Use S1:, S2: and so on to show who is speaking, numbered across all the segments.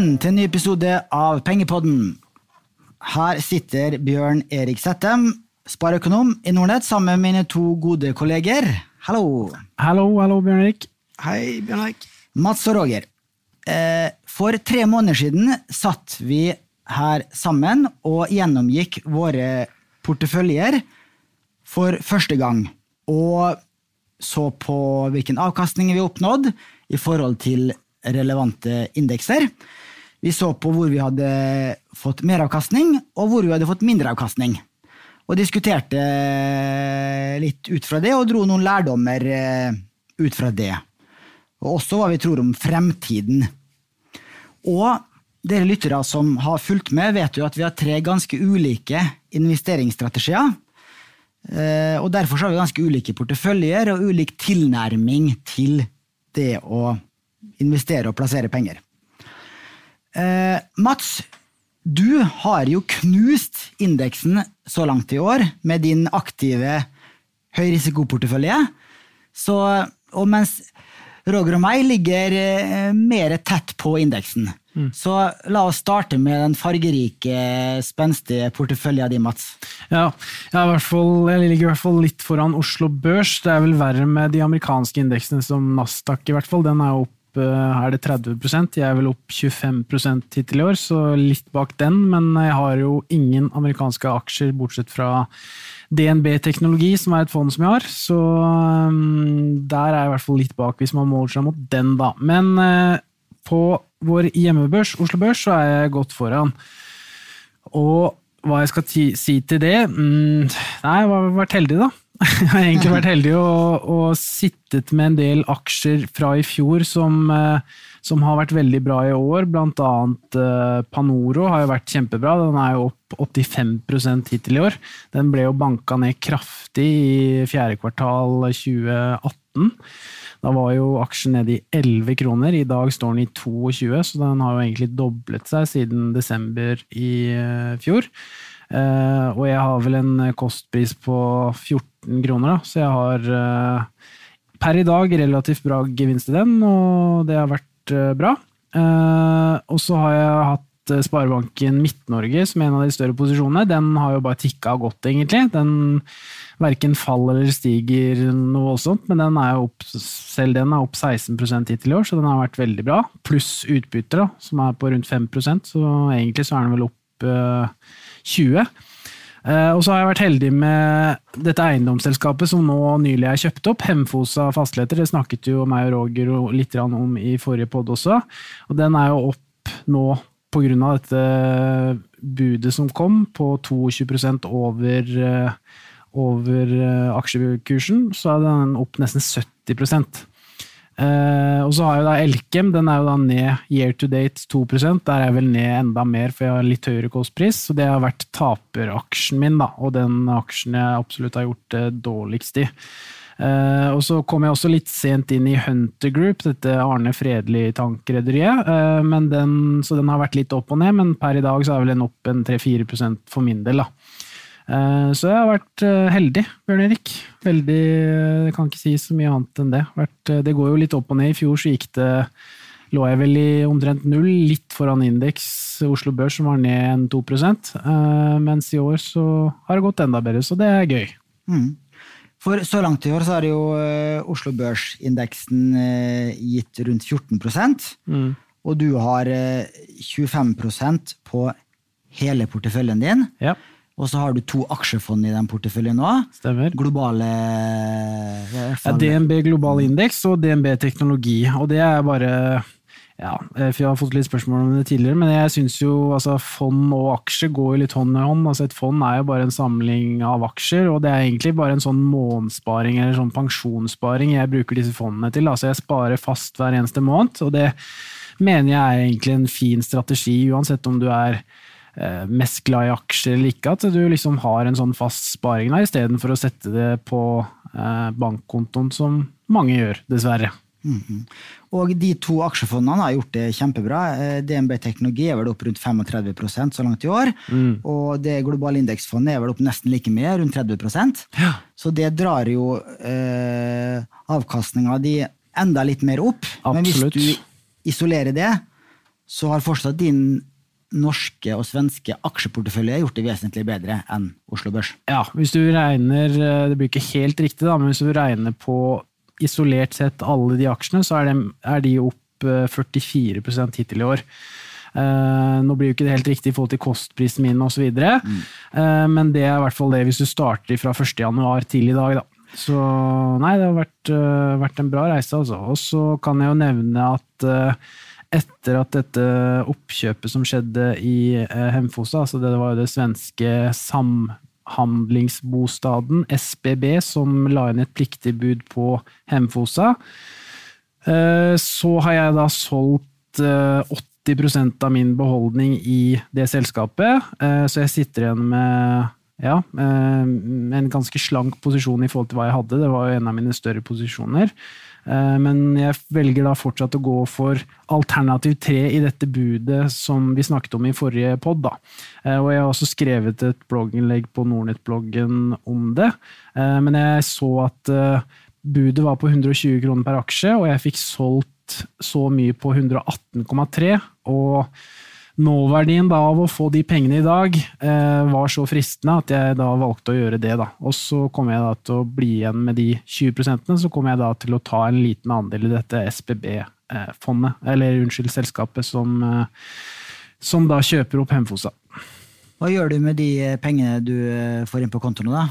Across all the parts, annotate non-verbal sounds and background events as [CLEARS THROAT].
S1: Velkommen til en ny episode av Pengepodden. Her sitter Bjørn Erik Settem, spareøkonom i Nordnett, sammen med mine to gode kolleger. Hallo.
S2: Hallo, hallo, Bjørn Erik.
S3: Hei, Bjørn Erik.
S1: Mats og Roger. Eh, For tre måneder siden satt vi her sammen og gjennomgikk våre porteføljer for første gang. Og så på hvilken avkastning vi har oppnådd i forhold til relevante indekser. Vi så på hvor vi hadde fått meravkastning, og hvor vi hadde fått mindre avkastning. Og diskuterte litt ut fra det, og dro noen lærdommer eh, ut fra det. Og også hva vi tror om fremtiden. Og dere lyttere som har fulgt med, vet jo at vi har tre ganske ulike investeringsstrategier. Eh, Og derfor har vi ganske ulike porteføljer og ulik tilnærming til det å investere og plassere penger. Eh, Mats, du har jo knust indeksen så langt i år med din aktive høyrisikoportefølje. Så, og mens Roger og meg ligger eh, mer tett på indeksen. Så la oss starte med den fargerike, spenstige porteføljen din, Mats.
S2: Ja, jeg, hvert fall, jeg ligger i hvert fall litt foran Oslo Børs. Det er vel verre med de amerikanske indeksene, som Nasdaq i hvert fall. Den er opp eh, er det 30% Jeg er vel opp 25 hittil i år, så litt bak den. Men jeg har jo ingen amerikanske aksjer, bortsett fra DNB Teknologi, som er et fond som jeg har. Så um, der er jeg i hvert fall litt bak, hvis man måler seg mot den, da. Men eh, på vår hjemmebørs, Oslo Børs, så er jeg godt foran. Og hva jeg skal si til det mm, Nei, jeg har vært heldig, da. Jeg har egentlig vært heldig og, og sittet med en del aksjer fra i fjor som, eh, som har vært veldig bra i år. Blant annet eh, Panoro har jo vært kjempebra. Den er jo opp 85 hittil i år. Den ble jo banka ned kraftig i fjerde kvartal 2018. Da var jo aksjen nede i 11 kroner, i dag står den i 22, så den har jo egentlig doblet seg siden desember i eh, fjor. Eh, og jeg har vel en kostpris på 14 kroner, da, så jeg har eh, per i dag relativt bra gevinst i den, og det har vært eh, bra. Og så har jeg hatt Sparebanken Midt-Norge som en av de større posisjonene. Den har jo bare tikka godt, egentlig. Den verken faller eller stiger noe voldsomt, men den er jo opp, selv den er opp 16 hittil i år, så den har vært veldig bra. Pluss utbytter, da, som er på rundt 5% så egentlig så er den vel opp eh, 20 Eh, og så har jeg vært heldig med dette eiendomsselskapet som nå nylig er kjøpt opp, Hemfosa Fastligheter. Det snakket jo meg og Roger litt om i forrige pod også. Og den er jo opp nå pga. dette budet som kom, på 22% over, eh, over eh, aksjekursen. Så er den opp nesten 70 Eh, og så har jeg da Elkem, den er jo da ned year to date 2 Der er jeg vel ned enda mer, for jeg har litt høyere kostpris. Så det har vært taperaksjen min, da, og den aksjen jeg absolutt har gjort det dårligst i. Uh, og så kom jeg også litt sent inn i Hunter Group, dette Arne Fredli-tankrederiet. Uh, så den har vært litt opp og ned, men per i dag så er vel den opp en 3-4 for min del. da. Eh, Så jeg har vært eh, heldig, Bjørn Erik. Veldig, Jeg kan ikke si så mye annet enn det. Eh, Det går jo litt opp og ned. I fjor så gikk det lå jeg vel i omtrent null, litt foran indeks Oslo Børs, som var ned en 2 eh, Mens i år så har det gått enda bedre, så det er gøy.
S1: Mm. For så langt i år så har jo eh, Oslo Børs-indeksen eh, gitt rundt 14
S2: Mm.
S1: og du har eh, 25% på hele porteføljen din.
S2: Ja,
S1: Og så har du to aksjefond i den porteføljen nå.
S2: stemmer.
S1: Globale
S2: Ja, DNB Global Indeks og DNB Teknologi. Og det er bare ja, for Jeg har fått litt spørsmål om det tidligere, men jeg syns jo altså, fond og aksjer går litt hånd i hånd. Altså, et fond er jo bare en samling av aksjer, og det er egentlig bare en sånn månedssparing eller sånn pensjonssparing jeg bruker disse fondene til. Altså, jeg sparer fast hver eneste måned, og det mener jeg er egentlig en fin strategi, uansett om du er eh, mest glad i aksjer eller ikke, at du liksom har en sånn fast sparing der, istedenfor å sette det på eh, bankkontoen, som mange gjør, dessverre.
S1: Mhm. Og de to aksjefondene har gjort det kjempebra. Eh, DNB Teknologi er vel opp rundt 35% så langt i år.
S2: Mm.
S1: Og det globale indeksfondet er vel opp nesten like mye, rundt 30
S2: Ja.
S1: Så det drar jo eh, avkastninga di enda litt mer opp. Men hvis du isolerer det, så har fortsatt din norske og svenske aksjeportefølje gjort det vesentlig bedre enn Oslo Børs.
S2: Ja, hvis du regner Det blir ikke helt riktig, da, men hvis du regner på isolert sett alle de aksjene, så er de, er de opp 44 hittil i år. Uh, nå blir jo ikke det helt riktig i forhold til kostprisen min osv., mm. uh, men det er i hvert fall det hvis du starter fra 1.1 til i dag. da. Så nei, det har vært, uh, vært en bra reise, altså. Og så kan jeg jo nevne at uh, etter at dette oppkjøpet som skjedde i Hemfosa, altså det var jo det svenske samhandlingsbostaden, SBB, som la inn et pliktig bud på Hemfosa, så har jeg da solgt 80 80 av min beholdning i det selskapet, eh, så jeg sitter igjen med ja, eh, en ganske slank posisjon i forhold til hva jeg hadde. Det var jo en av mine større posisjoner. Eh, men jeg velger da fortsatt å gå for alternativ tre i dette budet som vi snakket om i forrige pod. Og jeg har også skrevet et blogginnlegg på Nordnett-bloggen om det. Men jeg så at budet var på 120 kroner per aksje, og jeg fikk solgt så mye på 118,3, og nåverdien da av å få de pengene i dag eh, var så fristende at jeg da valgte å gjøre det. da. Og så kommer jeg da til å bli igjen med de 20% så kommer jeg da til å ta en liten andel i dette SBB-fondet, eh, eller unnskyld, selskapet som, eh, som da kjøper opp Hemfosa.
S1: Hva gjør du med de pengene du eh, får inn på kontoen da?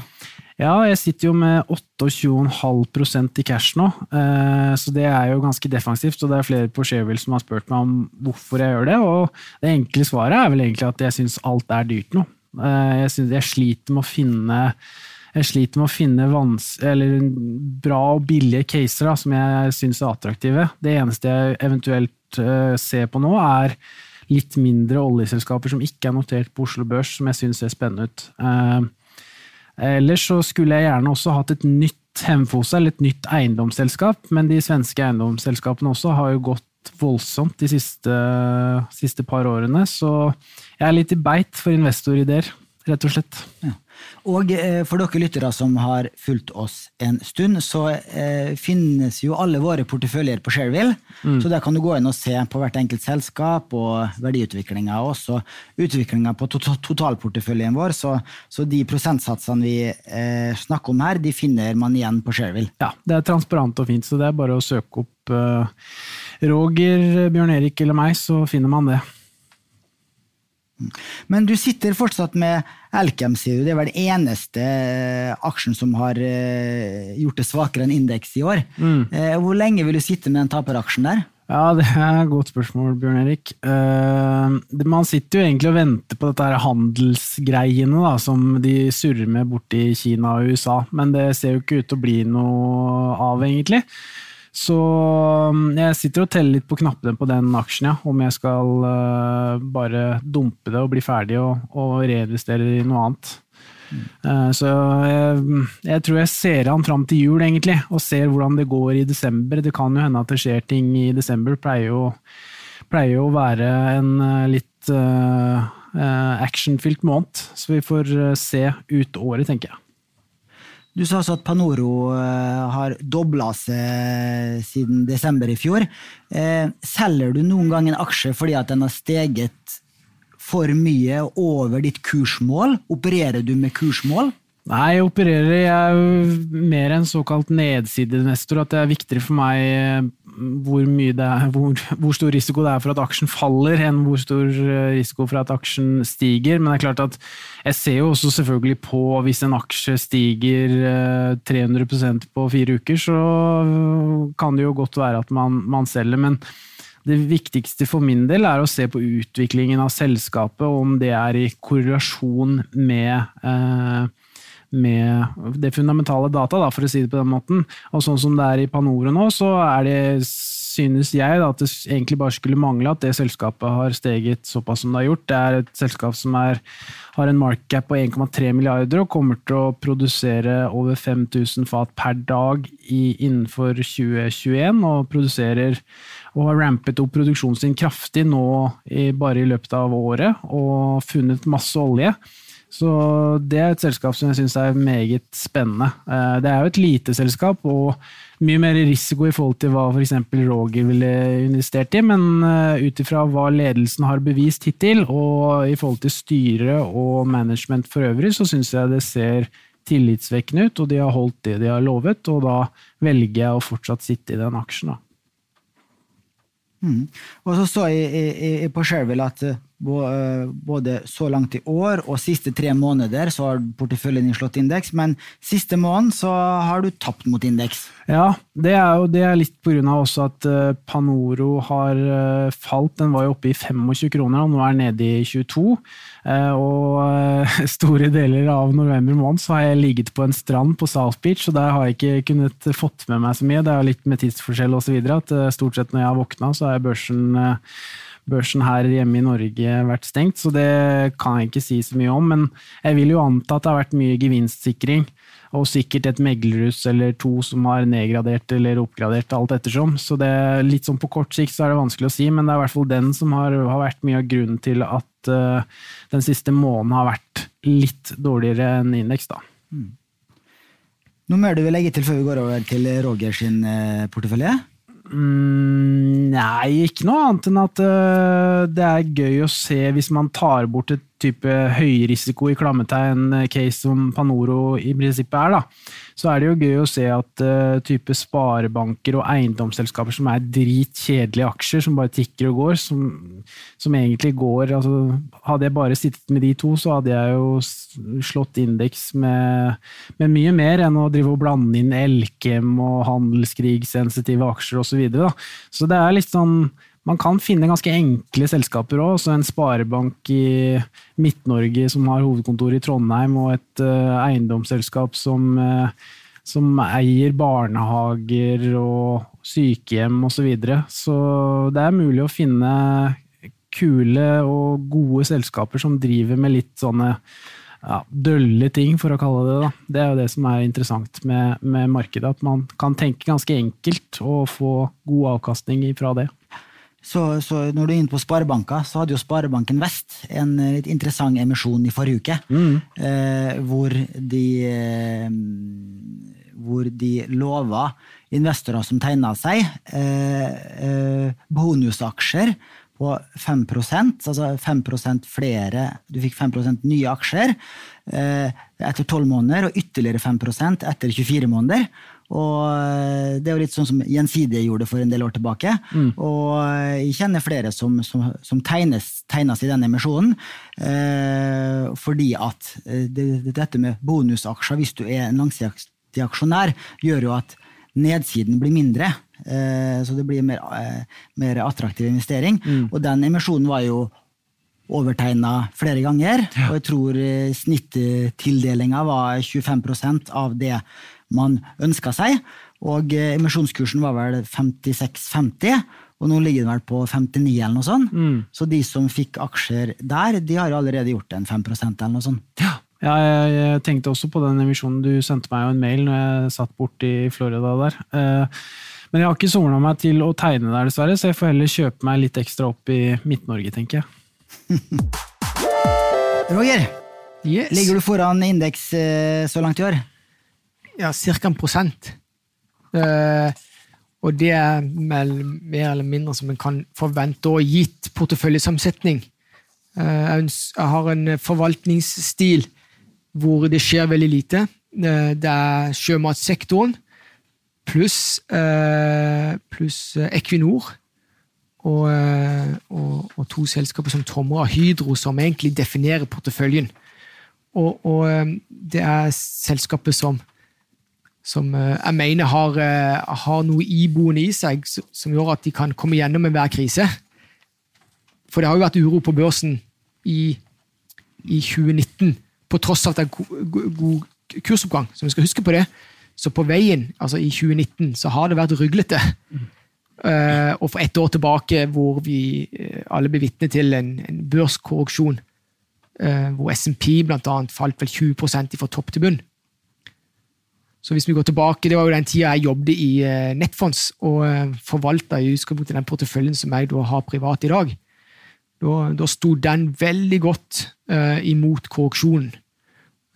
S2: Ja, jeg sitter jo med 28,5% i cash nå, eh, så det er jo ganske defensivt. Og det er flere på Shareville som har spurt meg om hvorfor jeg gjør det, og det enkle svaret er vel egentlig at jeg syns alt er dyrt nå. Eh, jeg, synes, jeg sliter med å finne jeg sliter med å finne bra og billige caser da, som jeg syns er attraktive. Det eneste jeg eventuelt uh, ser på nå, er litt mindre oljeselskaper som ikke er notert på Oslo Børs, som jeg syns ser spennende ut. Uh, Ellers så skulle jeg gjerne også hatt et nytt Hemfosa, eller et nytt eiendomsselskap, men de svenske eiendomsselskapene også har jo gått voldsomt de siste, siste par årene, så jeg er litt i beit for investorideer, rett og slett. Ja.
S1: Og eh, for dere lyttere som har fulgt oss en stund, så eh, finnes jo alle våre porteføljer på Shareville. Mm. Så der kan du gå inn og se på hvert enkelt selskap og verdiutviklinga, og også utviklinga på to totalporteføljen vår. Så, så, de prosentsatsene vi eh, snakker om her, de finner man igjen på Shareville.
S2: Ja, det er transparent og fint, så det er bare å søke opp eh, Roger, Bjørn Erik eller meg, så finner man det.
S1: Men du sitter fortsatt med Elkem, sier du. Det er vel den eneste eh, aksjen som har eh, gjort det svakere enn indeks i år. Mm. Eh, hvor lenge vil du sitte med den taperaksjen der?
S2: Ja, Det er et godt spørsmål, Bjørn Erik. man sitter jo egentlig og venter på dette her handelsgreiene da, som de surrer med borti Kina og USA, men det ser jo ikke ut til å bli noe av, egentlig. Så um, jeg sitter og teller litt på knappene på den aksjen, ja. Om jeg skal uh, bare dumpe det og bli ferdig og, og reinvestere i noe annet. Mm. Så jeg, jeg, tror jeg ser an fram til jul, egentlig, og ser hvordan det går i desember. Det kan jo hende at det skjer ting i desember. Pleier jo, pleier å være en uh, litt uh, uh, actionfylt måned. Så vi får se ut året, tenker jeg.
S1: Du sa også at Panoro eh, har dobla seg siden desember i fjor. Eh, selger du noen gang en aksje fordi at den har steget for mye over ditt kursmål? Opererer du med kursmål?
S2: Nei, jeg opererer jeg mer en såkalt nedsidenestor. At det er viktigere for meg eh, hvor, er, [LAUGHS] hvor, hvor, stor risiko det er for at aksjen faller, enn hvor stor eh, risiko for at aksjen stiger. Men det er klart at jeg ser jo også selvfølgelig på hvis en aksje stiger 300 eh, på fire uker, så kan det jo godt være at man, man selger. men det viktigste for min del er å se på utviklingen av selskapet, om det er i korrelasjon med eh, med det fundamentale data, da, for å si det på den måten. Og sånn som det er i Panora nå, så er det, synes jeg, da, at det egentlig bare skulle mangle at det selskapet har steget såpass som det har gjort. Det er et selskap som er, har en markup på 1,3 milliarder og kommer til å produsere over 5000 fat per dag i, innenfor 2021, og produserer og har rampet opp produksjonen sin kraftig nå i, bare i løpet av året og funnet masse olje. Så det er et selskap som jeg syns er meget spennende. Eh, det er jo et lite selskap og mye mer risiko i forhold til hva f.eks. Roger ville investert i, men eh, ut ifra hva ledelsen har bevist hittil, og i forhold til styre og management for øvrig, så syns jeg det ser tillitsvekkende ut, og de har holdt det de har lovet, og da velger jeg å fortsatt sitte i den aksjen.
S1: Mm. Og så står jeg, på Sherville at Eh, både så langt i år og siste tre måneder så har porteføljen din slått indeks, men siste måned så har du tapt mot indeks.
S2: Ja, det er jo det er litt pga. også at eh, Panoro har eh, falt. Den var jo oppe i 25 kroner, og nå er den nede i 22. Og [LAUGHS] store deler av november måned så har jeg ligget på en strand på South Beach, og der har jeg ikke kunnet fått med meg så mye. Det er jo litt med tidsforskjell osv. at stort sett når jeg har våkna, så er børsen børsen her hjemme i Norge vært stengt, så det kan jeg ikke si så mye om. Men jeg vil jo anta at det har vært mye gevinstsikring, og sikkert et meglerhus eller to som har nedgradert eller oppgradert, alt ettersom. Så det litt sånn på kort sikt så er det vanskelig å si, men det er i hvert fall den som har, har vært mye av grunnen til at uh, den siste måneden har vært litt dårligere enn indeks, da. Mm.
S1: Noe mer du vil legge til før vi går over til Roger sin uh, portefølje?
S2: Mm, nei, ikke noe annet enn at uh, det er gøy å se hvis man tar bort et type høyrisiko i klammetegn eh, som Panoro i prinsippet er, da, så er det jo gøy å se at uh, type sparebanker og eiendomsselskaper som er dritkjedelige aksjer, som bare tikker og går, som, som egentlig går altså, Hadde jeg bare sittet med de to, så hadde jeg jo slått indeks med, med mye mer enn å drive og blande inn Elkem og handelskrigssensitive aksjer osv. Så, videre, så det er litt sånn man kan finne ganske enkle selskaper òg. En sparebank i Midt-Norge som har hovedkontor i Trondheim, og et uh, eiendomsselskap som, uh, som, eier barnehager og sykehjem osv. Så, videre. så det er mulig å finne kule og gode selskaper som driver med litt sånne ja, dølle ting, for å kalle det det. Det er jo det som er interessant med, med markedet. At man kan tenke ganske enkelt og få god avkastning fra det.
S1: Så, så, når du er inne på sparebanker, så hadde jo Sparebanken Vest en eh, litt interessant emisjon i forrige uke. Mm. Eh, hvor de eh, hvor de lova investorer som tegna seg, eh, eh bonusaksjer på 5% altså 5% flere Du fikk 5 nye aksjer eh, etter 12 måneder, og ytterligere 5% etter 24 måneder. Og eh, det er jo litt sånn som Gjensidige gjorde for en del år tilbake. Mm. Og eh, jeg kjenner flere som, som, som tegnes, tegnes, i den emisjonen. Eh, fordi at eh, det, dette med bonusaksjer, hvis du er en langsiktig aksjonær, gjør jo at nedsiden blir mindre. Eh, så det blir mer, eh, mer attraktiv investering. Mm. Og den emisjonen var jo overtegna flere ganger. Ja. Og jeg tror snittildelinga var 25% av det man ønska seg. Og eh, emisjonskursen var vel 56,50, og nå ligger den vel på 59 eller noe sånt. Mm. Så de som fikk aksjer der, de har allerede gjort en 5% eller noe sånt.
S2: Ja. Ja, jeg, tenkte også på den emisjonen. Du sendte meg jo en mail når jeg satt borte i Florida der. Eh, men jeg har ikke somla meg til å tegne der, dessverre, så jeg får heller kjøpe meg litt ekstra opp i Midt-Norge, tenker jeg. [LAUGHS]
S1: Roger, yes. ligger du foran indeks eh, så langt i år?
S3: Ja, ca. en prosent. Uh, og det er mer eller mindre som en kan forvente, og gitt porteføljesamsetning. Uh, jeg har en forvaltningsstil hvor det skjer veldig lite. Uh, det er sjømatsektoren pluss plus Equinor. Og, og, og, to selskaper som Tomra og Hydro, som egentlig definerer porteføljen. Og, og det er selskapet som som eh, jeg mener har, eh, har, noe iboende i seg som gjør at de kan komme gjennom enhver krise. For det har jo vært uro på børsen i, i 2019, på tross av at det er god, kursoppgang. Så vi skal huske på det. Så på veien, altså i 2019, så har det vært ryglete. Mm. Uh, og for ett år tilbake, hvor vi uh, alle ble vitne til en, en børskorreksjon, uh, hvor SMP bl.a. falt vel 20 fra topp til bunn. Så hvis vi går tilbake, Det var jo den tida jeg jobbet i uh, Nettfonds og uh, forvalta i utgangspunktet den porteføljen som jeg da har privat i dag. Da, da sto den veldig godt uh, imot korreksjonen.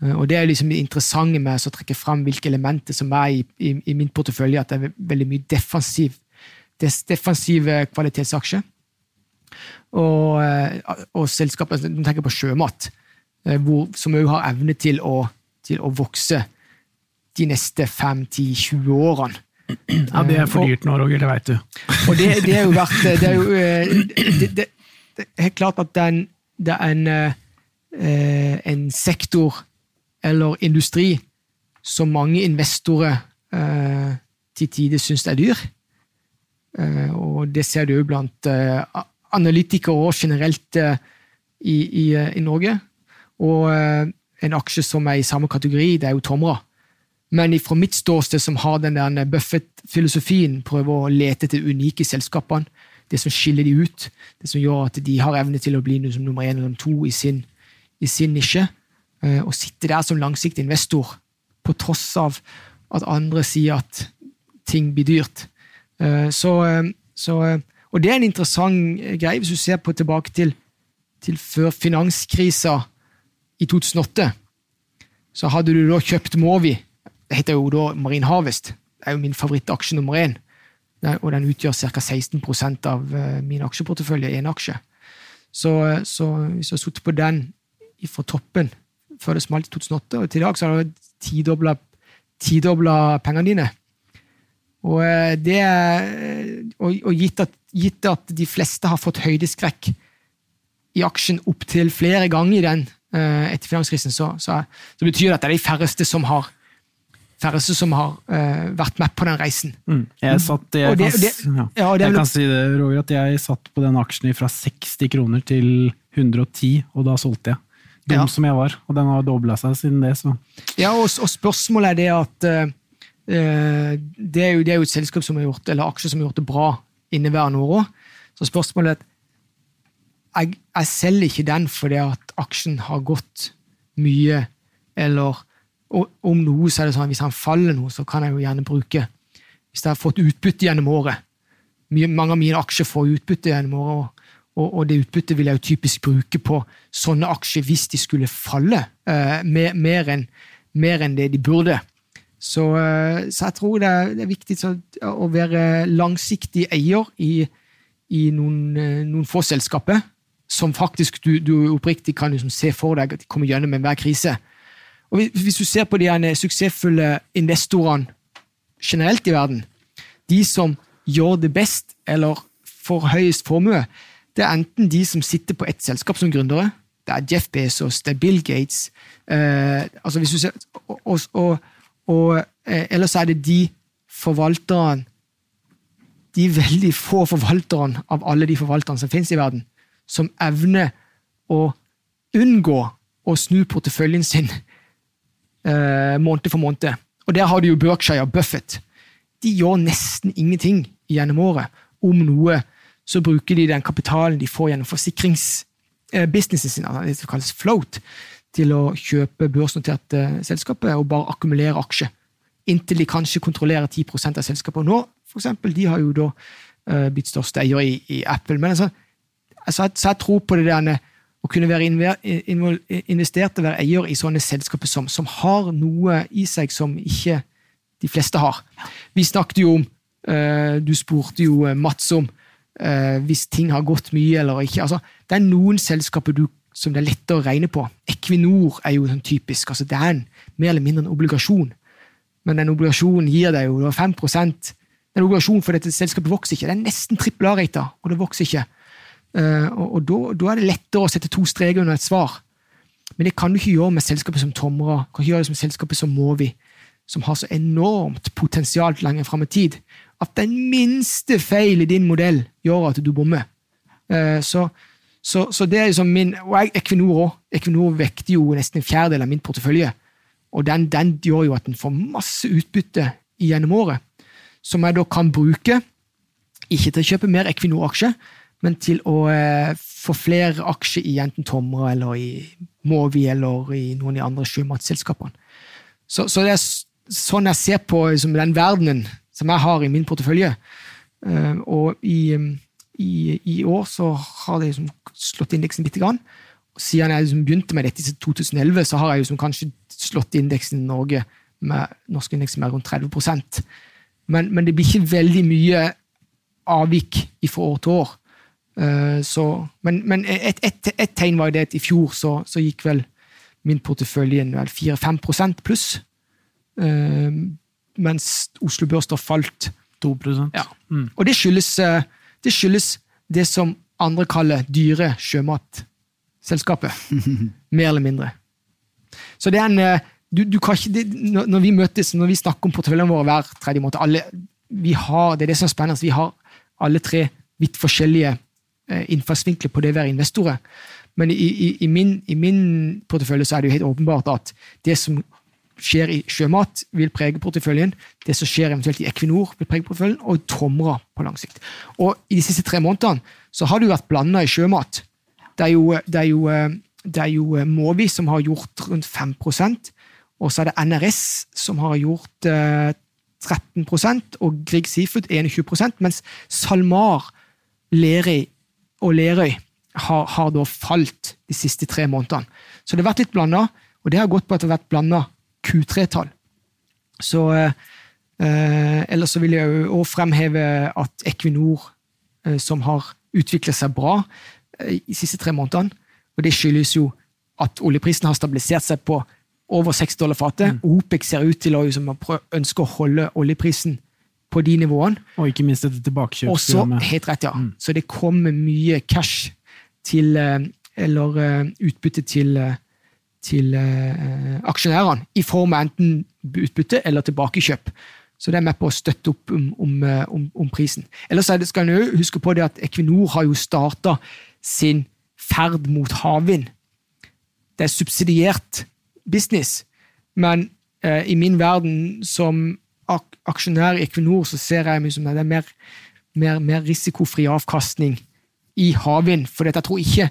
S3: Uh, og Det er liksom det interessante med å trekke fram hvilke elementer som er i, i, i min portefølje. At det er veldig mye defensiv, defensive kvalitetsaksjer. Og, uh, og selskapet nå tenker på sjømat, eh, hvor, som òg har evne til å, til å vokse de neste 5-10-20 årene.
S2: Ja, Det er for dyrt nå, Roger, det veit du.
S3: Og det, det er jo vært Det er jo [LAUGHS] det, det, det helt klart at det er en, det er en, en sektor eller industri som mange investorer eh, til tider syns er dyr. Eh, og det ser du jo blant eh, analytikere og generelt eh, i, i, eh, i, Norge. Og eh, en aksje som er i samme kategori, det er jo Tomra. Men fra mitt ståsted, som har den der Buffett-filosofien, prøver å lete etter unike selskapene. Det som skiller de ut, det som gjør at de har evne til å bli nummer én eller nummer to i sin, i sin nisje. Eh, å sitte der som langsiktig investor, på tross av at andre sier at ting blir dyrt. Eh, så, eh, så, og det er en interessant greie, hvis du ser på tilbake til, til før finanskrisa i 2008. Så hadde du da kjøpt Movi. Heter jo da Marine Harvest. Det er jo min favorittaksje nummer én. Og den utgjør ca. 16% av min aksjeportefølje, én aksje. Så, så hvis jeg har sittet på den fra toppen før det smalt i 2008, og til i dag så har du tidobla, tidobla pengene dine. Og, eh, det, og, og gitt, at, gitt, at, de fleste har fått høydeskrekk i aksjen opptil flere ganger i den etter finanskrisen, så, så, så, betyr det at det er de færreste som har færreste som har uh, vært med på den reisen.
S2: Mm. Jeg, satt, jeg, det, kan, det, ja, ja, jeg kan si det, Roger, at jeg satt på den aksjen fra 60 kroner til 110, og da solgte jeg dum ja. som jeg var. Og den har dobla seg siden det. Så.
S3: Ja, og, og, spørsmålet er det at uh, det, er jo, det, er jo, et selskap som har gjort, eller aksjer som har gjort det bra inneværende år òg. Så spørsmålet er at jeg, jeg selger ikke den fordi at aksjen har gått mye, eller om noe så er det sånn hvis han faller noe, så kan jeg jo gjerne bruke Hvis jeg har fått utbytte gjennom året Mange av mine aksjer får utbytte gjennom året, og, og, det utbyttet vil jeg jo typisk bruke på sånne aksjer hvis de skulle falle uh, mer, mer enn en det de burde. Så, uh, så jeg tror det er, det er viktig å være langsiktig eier i, i noen, uh, noen, få selskaper, som faktisk du, du oppriktig kan liksom se for deg at de kommer gjennom enhver krise. Og hvis, du ser på de suksessfulle investorene generelt i verden, de som gjør det best eller får høyest formue, det er enten de som sitter på ett selskap som gründere. Det er Jeff Bezos, det er Bill Gates eh, altså hvis du ser, og, og, og eh, Eller så er det de forvalterne De veldig få forvalterne av alle de forvalterne som finnes i verden, som evner å unngå å snu porteføljen sin eh, måned for måned. Og der har du jo Berkshire Buffett. De gjør nesten ingenting gjennom året om noe så bruker de den kapitalen de får gjennom forsikringsbusinessen sin, altså det som kalles float, til å kjøpe børsnoterte selskaper og bare akkumulere aksjer. Inntil de kanskje kontrollerer 10 av selskapet. Nå, for eksempel, de har jo da uh, blitt største eier i, i, Apple. Men altså, altså, så jeg tror på det der å kunne være investert og være eier i sånne selskaper som, som, har noe i seg som ikke de fleste har. Vi snakket jo om uh, Du spurte jo Mats om uh, hvis ting har gått mye eller ikke. Altså, det er noen selskaper du, som det er lettere å regne på. Equinor er jo sånn typisk. Altså, det er en, mer eller mindre en obligasjon. Men den obligasjonen gir deg jo 5% Den obligasjonen for dette selskapet vokser ikke. Det er nesten trippel A-rata, og det vokser ikke. Uh, og, da, er det lettere å sette to streker under et svar. Men det kan du ikke gjøre med selskapet som Tomra, kan ikke gjøre det med selskapet som Movi, som har så enormt potensial lenger fram i tid at den minste feil i din modell gjør at du bommer. Eh, så, så, så, det er liksom min Og jeg, Equinor òg. Equinor vekter jo nesten en fjerdedel av min portefølje. Og den, den gjør jo at en får masse utbytte gjennom året, som jeg da kan bruke, ikke til å kjøpe mer Equinor-aksjer, men til å eh, få flere aksjer i enten Tomra eller i Movi eller i noen av de andre sjømatselskapene. Så, så, det er sånn jeg ser på liksom, den verdenen som jeg har i min portefølje. Uh, og i, i, i, år så har det liksom slått indeksen bitte grann. siden jeg liksom begynte med dette i 2011, så har jeg liksom kanskje slått indeksen i Norge med norsk indeks med rundt 30% men, men det blir ikke veldig mye avvik fra år til år. Uh, så, men, men et, et, et, tegn var jo det at i fjor så, så gikk vel min portefølje 4-5 pluss. Uh, mens Oslo Børs da falt
S2: 2
S3: ja. mm. Og det skyldes, uh, det skyldes det som andre kaller dyre sjømatselskapet. [LAUGHS] Mer eller mindre. Så det er en du, du kan ikke, det, når, vi møtes, når vi snakker om porteføljene våre hver tredje måned alle, vi har, Det er det som er spennende. Vi har alle tre vidt forskjellige eh, innfallsvinkler på det å være investorer. Men i, i, i, min, i, min, portefølje så er det jo helt åpenbart at det som skjer i sjømat, vil prege porteføljen. Det som skjer eventuelt i Equinor, vil prege porteføljen, og Tomra på lang sikt. Og I de siste tre månedene så har det jo vært blanda i sjømat. Det er jo, det er jo, eh, det er jo Mowi Movi som har gjort rundt 5% og så er det NRS som har gjort eh, 13 og Grieg Seafood 21% mens SalMar, Lerøy og Lerøy har, har, da falt de siste tre månedene. Så det har vært litt blanda, og det har gått på at det har vært blanda Q3-tall. Så eh, Ellers så vil jeg òg fremheve at Equinor, eh, som har utvikla seg bra eh, de siste tre månedene, og det skyldes jo at oljeprisen har stabilisert seg på over 6 dollar fatet. Mm. OPEC ser ut til å liksom, ønske å holde oljeprisen på de nivåene.
S2: Og ikke minst dette tilbakekjøpsprogrammet.
S3: Helt rett, ja. Mm. Så det kommer mye cash til eh, Eller eh, utbytte til, eh, til aksjonærene i form av enten utbytte eller tilbakekjøp. Så det er med på å støtte opp om, om, om, om prisen. Ellers skal en huske på det at Equinor har jo starta sin ferd mot havvind. Det er subsidiert business. Men eh, i min verden som ak aksjonær i Equinor så ser jeg liksom det er mer, mer, mer risikofri avkastning i havvind. For jeg tror ikke,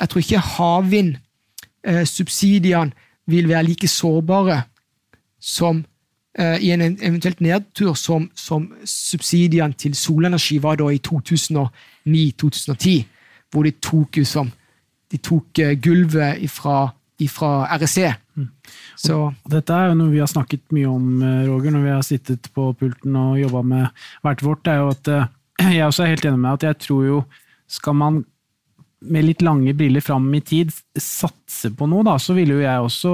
S3: jeg ikke havvindsubsidiene eh, vil være like sårbare som eh, i en eventuelt nedtur som, som subsidiene til solenergi var da i 2009-2010, hvor de tok, som, de tok eh, gulvet fra ifra REC. Mm.
S2: Dette er jo noe vi har snakket mye om, eh, Roger, når vi har sittet på pulten og jobba med hvert vårt. er jo at eh, [CLEARS THROAT] Jeg også er helt enig med at jeg tror jo skal man med litt lange briller fram i tid satse på noe, da, så vil jo jeg også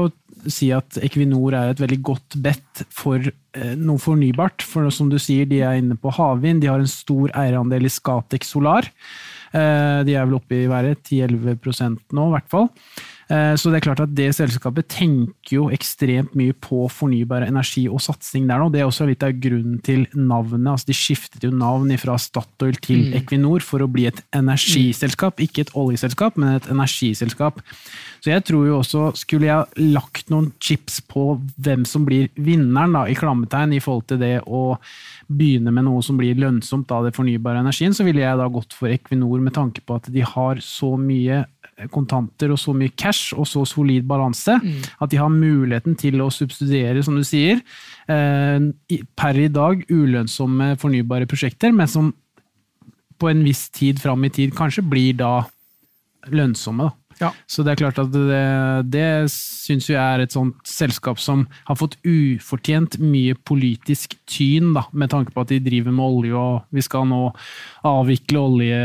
S2: si at Equinor er et veldig godt bet for eh, noe fornybart. For som du sier, de er inne på havvind, de har en stor eierandel i Scatec Solar. De er vel oppe i været 10-11% nå, i hvert fall. Eh, så det er klart at det selskapet tenker jo ekstremt mye på fornybar energi og satsing der nå. Det er også litt av grunnen til navnet. altså De skiftet jo navn fra Statoil til mm. Equinor for å bli et energiselskap. Ikke et oljeselskap, men et energiselskap. Så jeg tror jo også, skulle jeg lagt noen chips på hvem som blir vinneren, da, i klammetegn, i forhold til det å begynne med noe som blir lønnsomt av det fornybare energien, så ville jeg da gått for Equinor med tanke på at de har så mye kontanter og så mye cash og så solid balanse mm. at de har muligheten til å subsidiere, som du sier, eh, per i dag ulønnsomme fornybare prosjekter, men som på en viss tid fram i tid kanskje blir da lønnsomme. Da. Ja. Så det er klart at det, det syns jeg er et sånt selskap som har fått ufortjent mye politisk tyn, da, med tanke på at de driver med olje og vi skal nå avvikle olje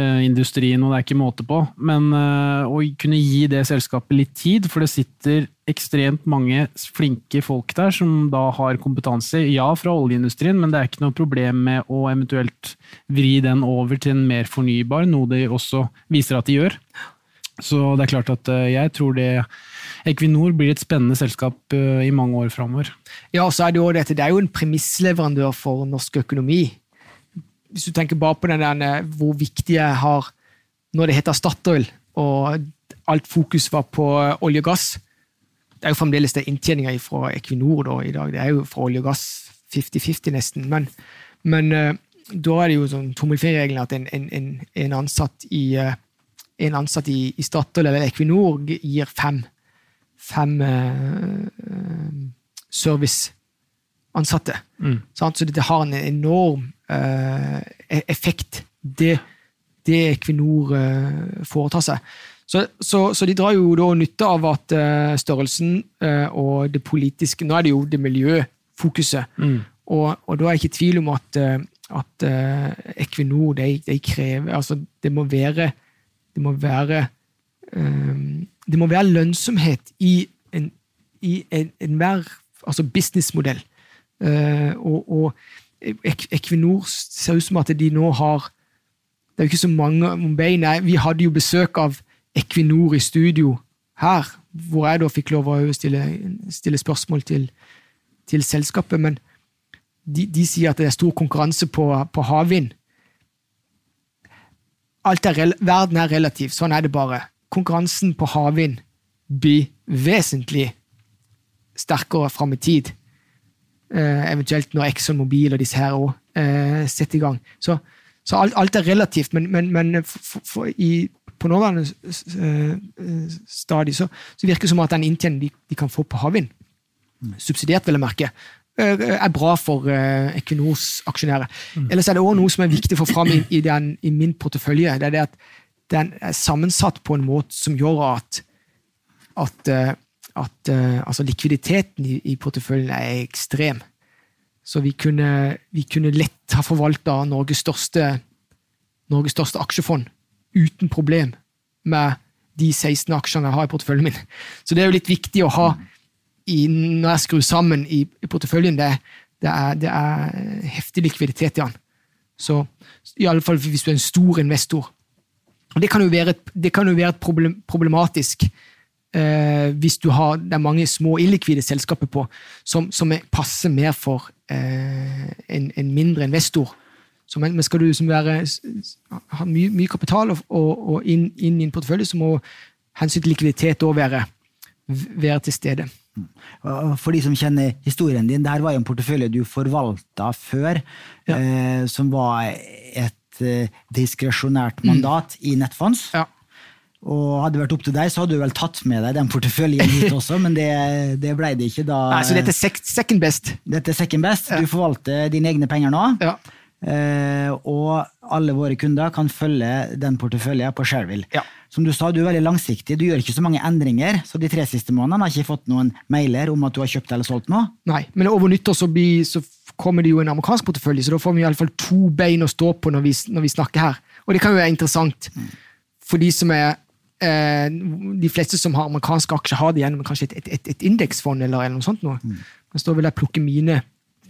S2: industrien, og det er ikke måte på. Men uh, å kunne gi det selskapet litt tid, for det sitter ekstremt mange flinke folk der som da har kompetanse, ja, fra oljeindustrien, men det er ikke noe problem med å eventuelt vri den over til en mer fornybar, noe de også viser at de gjør. Så det er klart at uh, jeg tror det Equinor blir et spennende selskap i mange år framover.
S3: Ja, så er det jo dette. Det er jo en premissleverandør for norsk økonomi hvis du tenker bare på den der, eh, hvor viktig jeg har når det heter Statoil, og alt fokus var på eh, olje og gass Det er jo fremdeles det inntjeninga fra Equinor da, i dag. Det er jo fra olje og gass 50-50, nesten. Men, men uh, da er det jo sånn tommelfingerregelen at en, en, en, ansatt i en ansatt i, i Statoil eller Equinor gir fem, fem uh, serviceansatte. Mm. Så dette har en enorm uh, effekt. Det det Equinor eh, foretar seg. Så, så, så, de drar jo da nytte av at uh, størrelsen uh, og det politiske Nå er det jo det miljøfokuset. Mm. Og, og, da er jeg ikke i tvil om at, uh, at Equinor de, de, krever altså Det må være Det må være, det må være lønnsomhet i en, i en, enhver altså businessmodell. Og, og Equinor ser ut som at de nå har Det er jo ikke så mange om beina. Vi hadde jo besøk av Equinor i studio her, hvor jeg da fikk lov å stille, stille spørsmål til, til, selskapet. Men de, de, sier at det er stor konkurranse på, på havvind. verden er relativ, sånn er det bare. Konkurransen på havvind blir vesentlig sterkere fram i tid. Eh, eventuelt når Exxon Mobil og disse her òg eh, setter i gang. Så, så alt, alt, er relativt, men, men, men for, for i, på nåværende eh, stadie så, så, virker det som at den inntjeningen de, de, kan få på havvind, subsidiert, vil jeg merke, er bra for Equinors aksjonærer. Mm. Ellers er det også noe som er viktig å få fram i, i, den, i, min portefølje. det er det at Den er sammensatt på en måte som gjør at, at at uh, altså likviditeten i, i, porteføljen er ekstrem. Så vi kunne, vi kunne lett ha forvalta Norges største, Norges største aksjefond uten problem med de 16 aksjene jeg har i porteføljen min. Så det er jo litt viktig å ha i, når jeg skrur sammen i, i porteføljen. Det, det, er, det, er, heftig likviditet i den. Så i alle fall hvis du er en stor investor. Og Det kan jo være, det kan jo være et problem, problematisk hvis du har det er mange små illikvide selskaper på, som, som passer mer for eh, en, en, mindre investor. Så, men, men skal du være, ha mye, mye kapital og, og, og inn, inn, i en portefølje, så må hensyn til likviditet òg være, være til stede.
S1: For de som kjenner historien din, det her var jo en portefølje du forvalta før, ja. eh, som var et eh, diskresjonært mandat mm. i nettfonds. Ja. Og hadde det vært opp til deg, så hadde du vel tatt med deg den porteføljen hit [LAUGHS] også, men det, det ble det ikke da.
S3: Nei, Så dette er second best?
S1: Dette er second best. Du forvalter dine egne penger nå. Ja. Eh, og alle våre kunder kan følge den porteføljen på Shareville. Ja. Som du sa, du er veldig langsiktig. Du gjør ikke så mange endringer, så de tre siste månedene har ikke fått noen mailer om at du har kjøpt eller solgt noe.
S3: Nei, men over nyttår så, blir, så kommer det jo en amerikansk portefølje, så da får vi i alle fall to bein å stå på når vi, når vi snakker her. Og det kan jo være interessant mm. for de som er eh, de fleste som har amerikanske aksjer, har det gjennom kanskje et, et, et, et indeksfond eller, eller, noe sånt. Noe. Mm. Mens da vil jeg plukke mine,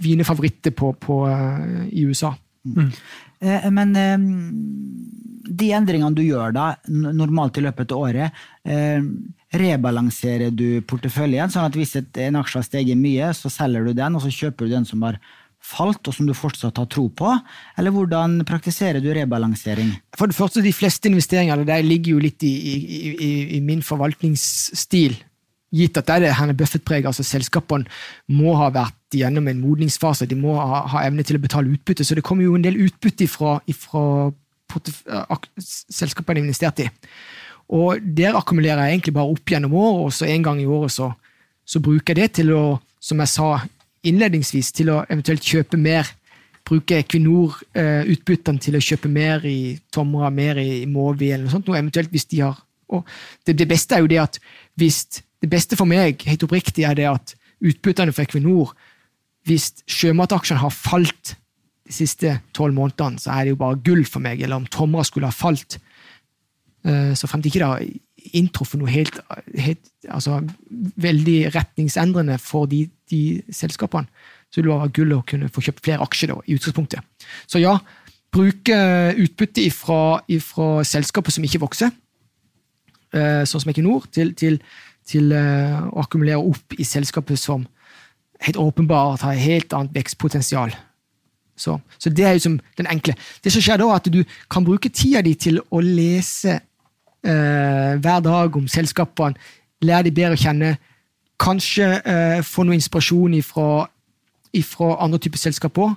S3: mine favoritter på, på, uh, i USA. Mm.
S1: Eh, men eh, de endringene du gjør da, normalt i løpet av året, eh, rebalanserer du porteføljen? sånn at hvis en aksje har steget mye, så selger du den, og så kjøper du den som har falt, og som du fortsatt har tro på? Eller hvordan praktiserer du rebalansering?
S3: For det første, De fleste investeringene der ligger jo litt i, i, i, i min forvaltningsstil. Gitt at det er det her Buffett-preget. Altså selskapene må ha vært gjennom en modningsfase. De må ha, ha, evne til å betale utbytte. Så det kommer jo en del utbytte fra, selskapene selskapene investerte i. Og der akkumulerer jeg egentlig bare opp gjennom året, og så en gang i året så, så bruker jeg det til å, som jeg sa innledningsvis til å eventuelt kjøpe mer. Bruke Equinor-utbyttene eh, til å kjøpe mer i Tomra, mer i Movi eller noe sånt. Noe eventuelt hvis de har og det, det, beste er jo det at hvis Det beste for meg, helt oppriktig, er det at utbyttene for Equinor Hvis sjømataksjene har falt de siste tolv månedene, så er det jo bare gull for meg. Eller om Tomra skulle ha falt, eh, så frem ikke det inntruffet noe helt, helt altså, veldig retningsendrende for de de selskapene, så det det være gull å kunne få kjøpt flere aksjer da, i utgangspunktet. Så ja, bruke utbytte fra selskaper som ikke vokser, eh, sånn som Equinor, til, til, til eh, å akkumulere opp i selskaper som helt åpenbart har helt annet vekstpotensial. Så, så, det er jo som den enkle. Det som skjer da, er at du kan bruke tida di til å lese eh, hver dag om selskapene, lære de bedre å kjenne, Kanskje eh, få noe inspirasjon ifra, ifra andre typer selskaper.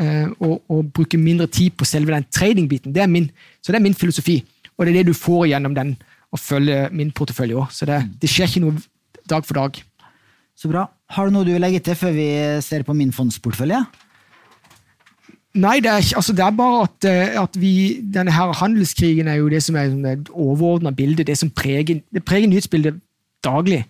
S3: Eh, og, og, bruke mindre tid på selve den trading-biten. Det er min, så det er min filosofi. Og det er det du får gjennom den å følge min portefølje òg. Så det, det, skjer ikke noe dag for dag.
S1: Så bra. Har du noe du vil legge til før vi ser på min fondsportefølje?
S3: Nei, det er, altså det er bare at, eh, at vi, denne her handelskrigen er jo det som er det overordna bildet. Det som preger, det preger nyhetsbildet daglig.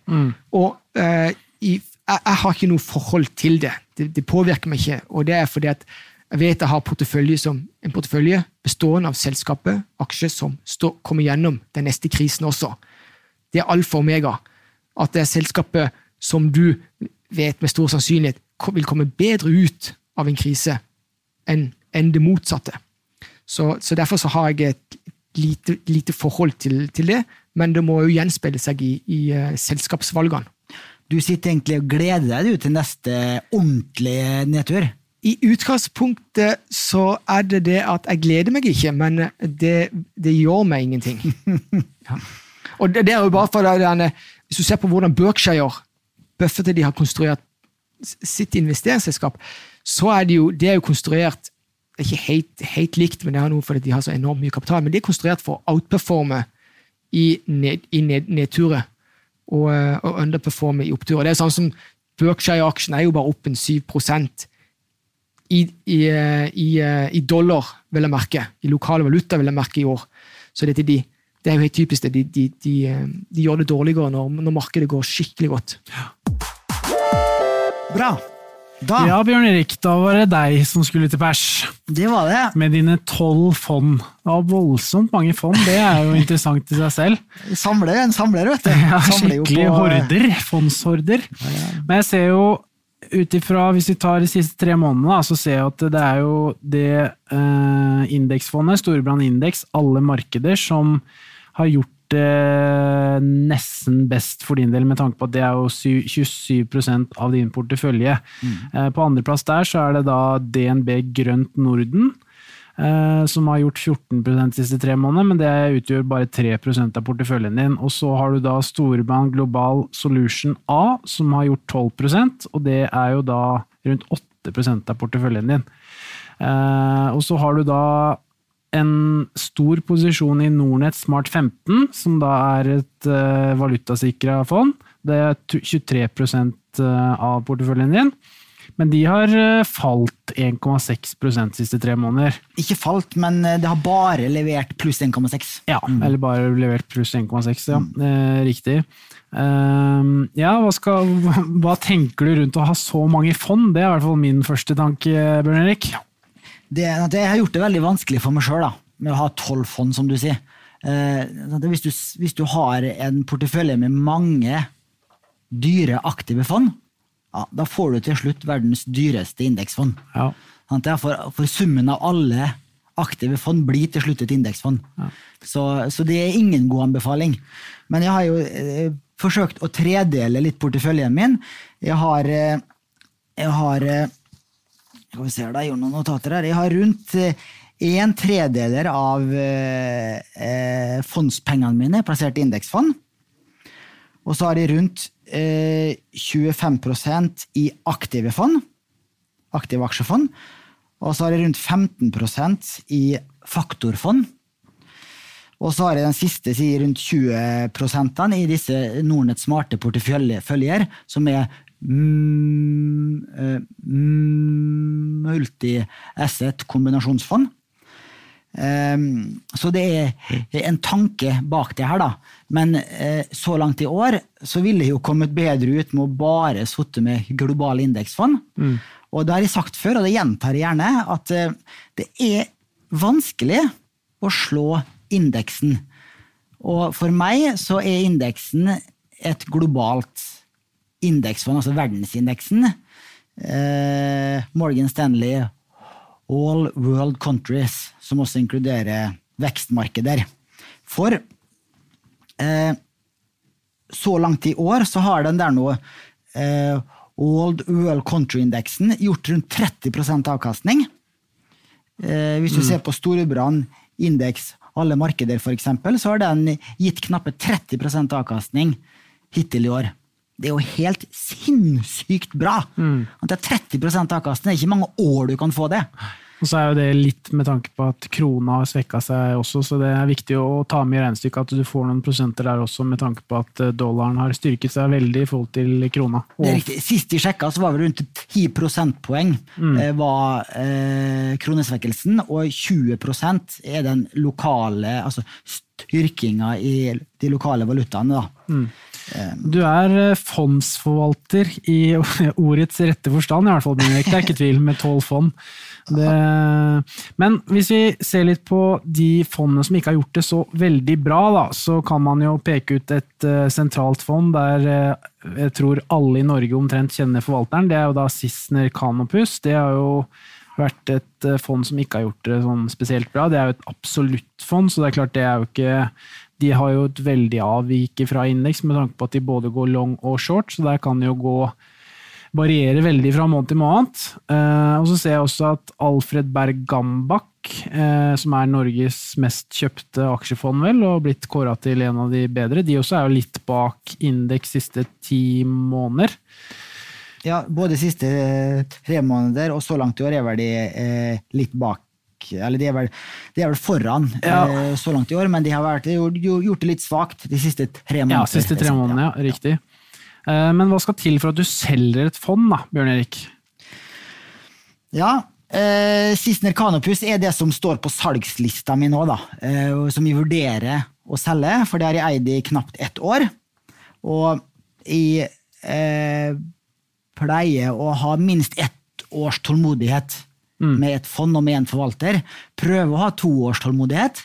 S3: Og uh, i, jeg, jeg har ikke noe forhold til det. det. Det påvirker meg ikke. Og det er fordi at jeg vet jeg har portefølje som, en portefølje bestående av selskapet, aksjer som står, kommer gjennom den neste krisen også. Det er alfa og omega. At det er selskapet som du vet med stor sannsynlighet vil komme bedre ut av en krise enn en det motsatte. Så, så Derfor så har jeg et lite, lite forhold til, til det, men det må jo gjenspeile seg i, i uh, selskapsvalgene.
S1: Du sitter egentlig og gleder deg du, til neste ordentlige nedtur.
S3: I utgangspunktet så er det det at jeg gleder meg ikke, men det, det gjør meg ingenting. [LAUGHS] Ja. Og det, det er jo bare for denne, Hvis du ser på hvordan Berkshire, Buffett de har konstruert sitt investeringsselskap, så er det jo, det er jo konstruert det er ikke helt, helt likt, men det er noe fordi de har så enormt mye kapital, men det er konstruert for å outperforme i, ned, i ned, nedturer og, eh, og underperforme i oppturer. Det er sånn som Berkshire-aksjen er jo bare opp en 7 i, i, eh, i, eh, i dollar, vil jeg merke. I lokale valuta, vil jeg merke i år. Så dette, de, det er jo helt typisk det. De, de, de gjør det dårligere når, når markedet går skikkelig godt.
S1: Bra. Da,
S2: Ja, Bjørn Erik, da var det deg som skulle til pers.
S1: det var det.
S2: Med dine tolv fond. Det var voldsomt mange fond, det er jo interessant i seg selv. [LAUGHS]
S1: Samler, en samler, vet du. [LAUGHS]
S2: Ja, skikkelig
S1: på-
S2: horder. Fondshorder. Men jeg ser jo ut ifra, hvis vi tar de siste tre månedene, så ser jeg at det er jo det eh, indeksfondet, Storebrand Indeks, alle markeder, som har gjort det nesten best for din del, med tanke på at det er jo 27% av din portefølje. Eh, på andreplass der så er det da DNB Grønt Norden, eh, som har gjort 14 de siste tre månedene, men det utgjør bare 3% av porteføljen din. Og så har du da Storebrand Global Solution A, som har gjort 12% og det er jo da rundt 8% av porteføljen din. Eh, og så har du da en stor posisjon i Nordnett Smart 15, som da er et uh, valutasikra fond. Det er 23% av porteføljen din. Men de har eh, falt 1,6 de siste tre måneder.
S1: Ikke falt, men eh, det har bare levert pluss 1,6.
S2: Ja, eller bare levert pluss 1,6, ja. Eh, riktig. Uh, ja, hva, skal, [LAUGHS] hva tenker du rundt å ha så mange fond? Det er i hvert fall min første tanke, Bjørn Erik.
S1: Det, at jeg har gjort det veldig vanskelig for meg sjøl med å ha tolv fond, som du sier. Eh, hvis, du, hvis du har en portefølje med mange dyre, aktive fond, ja, da får du til slutt verdens dyreste indeksfond.
S2: Ja.
S1: Er For, for summen av alle aktive fond blir til slutt et indeksfond. Så, så det er ingen god anbefaling. Men jeg har jo eh, forsøkt å tredele litt porteføljen min. Jeg har, eh, jeg har eh, Skal vi se, da, gjorde noen notater her. Jeg har rundt eh, en tredeler av eh, eh, fondspengene mine plassert i indeksfond. Og så har jeg rundt eh, 25% i aktive fond aktive aksjefond. Og så har jeg rundt 15% i faktorfond. Og så har jeg den siste si, rundt 20% i disse Nordnett smarte porteføljer, som er multi-asset kombinasjonsfond. Ehm, så det er en tanke bak det her, da. Men eh, så langt i år så ville jeg jo kommet bedre ut med å bare sitte med globale indeksfond. Og det har jeg sagt før, og det gjentar jeg gjerne, at eh, det er vanskelig å slå indeksen. Og for meg så er indeksen et globalt indeksfond, altså verdensindeksen. Eh, Morgan Stanley All World Countries, som også inkluderer vekstmarkeder. For eh, så langt i år så har den der nå eh, Old World Country-indeksen gjort rundt 30% avkastning. Eh, hvis du ser på Storebrand indeks alle markeder, eksempel, så har den gitt knappe 30% avkastning hittil i år. Det er jo helt sinnssykt bra! At det er 30% avkastning, det er ikke mange år du kan få det.
S2: Og så er jo det litt med tanke på at krona har svekka seg også, så det er viktig å ta med i regnestykket at du får noen prosenter der også, med tanke på at eh, dollaren har styrket seg veldig i forhold til krona.
S1: Det er riktig. Sist de sjekka, så var det rundt 10 prosentpoeng mm. var eh, kronesvekkelsen, og 20 er den lokale, altså styrkinga i de lokale valutaene. da.
S2: Du er eh, fondsforvalter i [LAUGHS] ordets rette forstand, i hvert fall, Benedikt. Det er ikke tvil, med tolv fond. Det, men hvis vi ser litt på de fondene som ikke har gjort det så veldig bra, da, så kan man jo peke ut et uh, sentralt fond der jeg tror alle i Norge omtrent kjenner forvalteren. Det er jo da Sissener Canopus. Det har jo vært et uh, fond som ikke har gjort det sånn spesielt bra. Det er jo et absolutt fond, så det er klart det er jo ikke de har jo et veldig avvik fra indeks med tanke på at de både går long og short, så der kan det jo gå varierer veldig fra måned til måned. Eh, og så ser jeg også at Alfred Berg Gambak, eh, som er Norges mest kjøpte aksjefond, vel, og blitt kåra til en av de bedre, de også er jo litt bak indeks siste ti måneder.
S1: Ja, både siste eh, tre måneder og så langt i år er vel de eh, litt bak. Eller de er vel, de er vel foran
S2: Ja.
S1: eh, så langt i år, men de har vært, gjort, gjort det litt svakt de siste tre månedene.
S2: Ja, siste tre månedene, ja. Riktig. Eh, Men hva skal til for at du selger et fond, da, Bjørn Erik?
S1: Ja, eh, Sist Canopus er det som står på salgslista mi nå, da. Eh, som vi vurderer å selge, for det har jeg eid i knapt ett år. Og i eh, pleier å ha minst ett års tålmodighet med et fond og med en forvalter. Prøve å ha to års tålmodighet.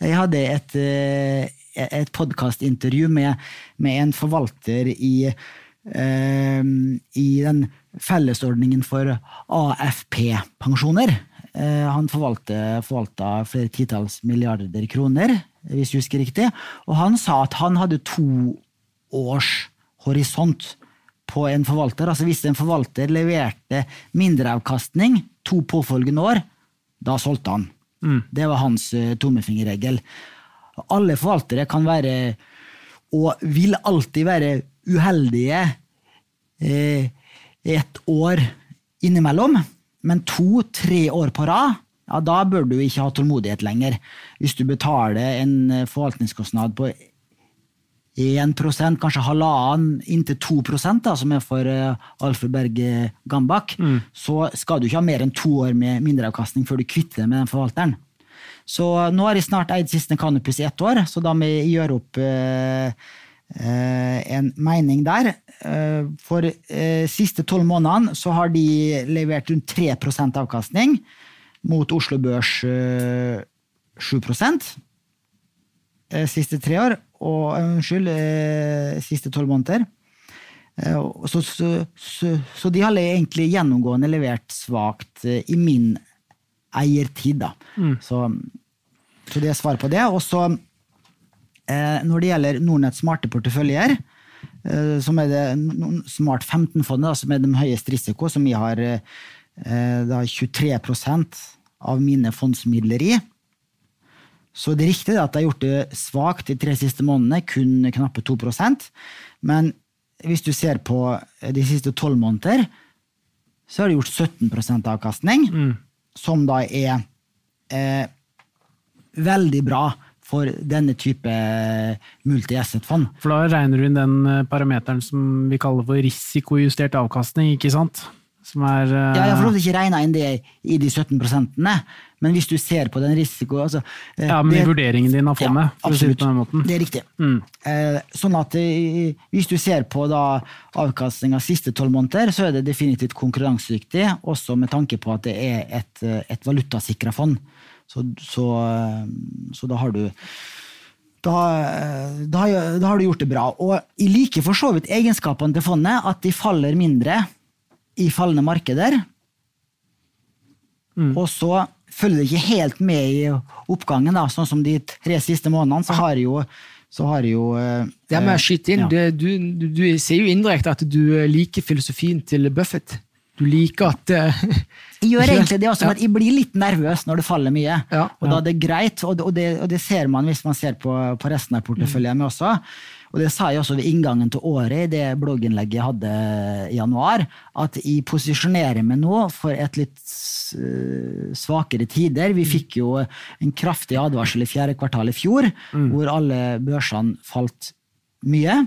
S1: Jeg hadde et, eh, et podkastintervju med, med en forvalter i, eh, i den fellesordningen for AFP-pensjoner. Eh, han forvalta flere titalls milliarder kroner, hvis jeg husker riktig. Og han sa at han hadde to års horisont på en forvalter. Altså hvis en forvalter leverte mindreavkastning to påfølgende år, da solgte han. Det var hans uh, tommefingerregel. Alle forvaltere kan være, og vil alltid være, uheldige eh, et år innimellom, men to-tre år på rad, ja, da bør du ikke ha tålmodighet lenger. Hvis du betaler en eh, forvaltningskostnad på 1 kanskje halvannen, inntil 2 da, som er for uh, Alfred Berge Gambak, så skal du ikke ha mer enn to år med mindreavkastning før du kvitter deg med den forvalteren. Så nå har jeg snart eid Siste Canopus i ett år, så da må jeg gjøre opp uh, uh, en mening der. For siste tolv månedene så har de levert rundt 3% avkastning, mot Oslo Børs uh, 7 eh, siste tre år, og eh, unnskyld, eh, siste tolv måneder. Eh, Så, så, så, så de har egentlig gjennomgående levert svakt i min eiertid, da. Så, så det er svar på det. Og så, når det gjelder Nordnetts smarte porteføljer, som er det Smart 15-fondet, som er den høyeste risiko, som jeg har da 23% av mine fondsmidler i. Så det er riktig at jeg har gjort det svakt de tre siste månedene, kun knappe 2% Men hvis du ser på de siste tolv måneder, så har de gjort 17% avkastning, som da er eh, veldig bra for denne type multi-asset-fond.
S2: For da regner du inn den eh, parameteren som vi kaller for risikojustert avkastning, ikke sant? Som er uh...
S1: Ja, jeg har for ikke regna inn det i de 17% men hvis du ser på den risikoen altså, eh,
S2: Ja, men i vurderingen din av fondet, for å si det på den måten.
S1: Det er riktig.
S2: Mm.
S1: Uh, sånn at uh, Hvis du ser på da avkastninga siste tolv måneder, så er det definitivt konkurransedyktig, også med tanke på at det er et, et valutasikra fond. Så, så, så da har du da, da, da har du gjort det bra. Og jeg liker for så vidt egenskapene til fondet, at de faller mindre i fallende markeder. Og så følger det ikke helt med i oppgangen, da, sånn som de tre siste månedene. Så har jo, så har jo eh,
S3: Det må jeg skyte inn,
S1: ja.
S3: du, du, du sier jo indirekte at du liker filosofien til Buffett. Du liker at uh, [LAUGHS]
S1: Jeg gjør egentlig det også, men jeg blir litt nervøs når det faller mye.
S3: Ja,
S1: og da er det greit, og det, og det, og det ser man hvis man ser på, på resten av porteføljen min også. Og det sa jeg også ved inngangen til året i det blogginnlegget jeg hadde i januar, at jeg posisjonerer meg nå for et litt eh, svakere tider. Vi fikk jo en kraftig advarsel i fjerde kvartal i fjor, hvor alle børsene falt mye.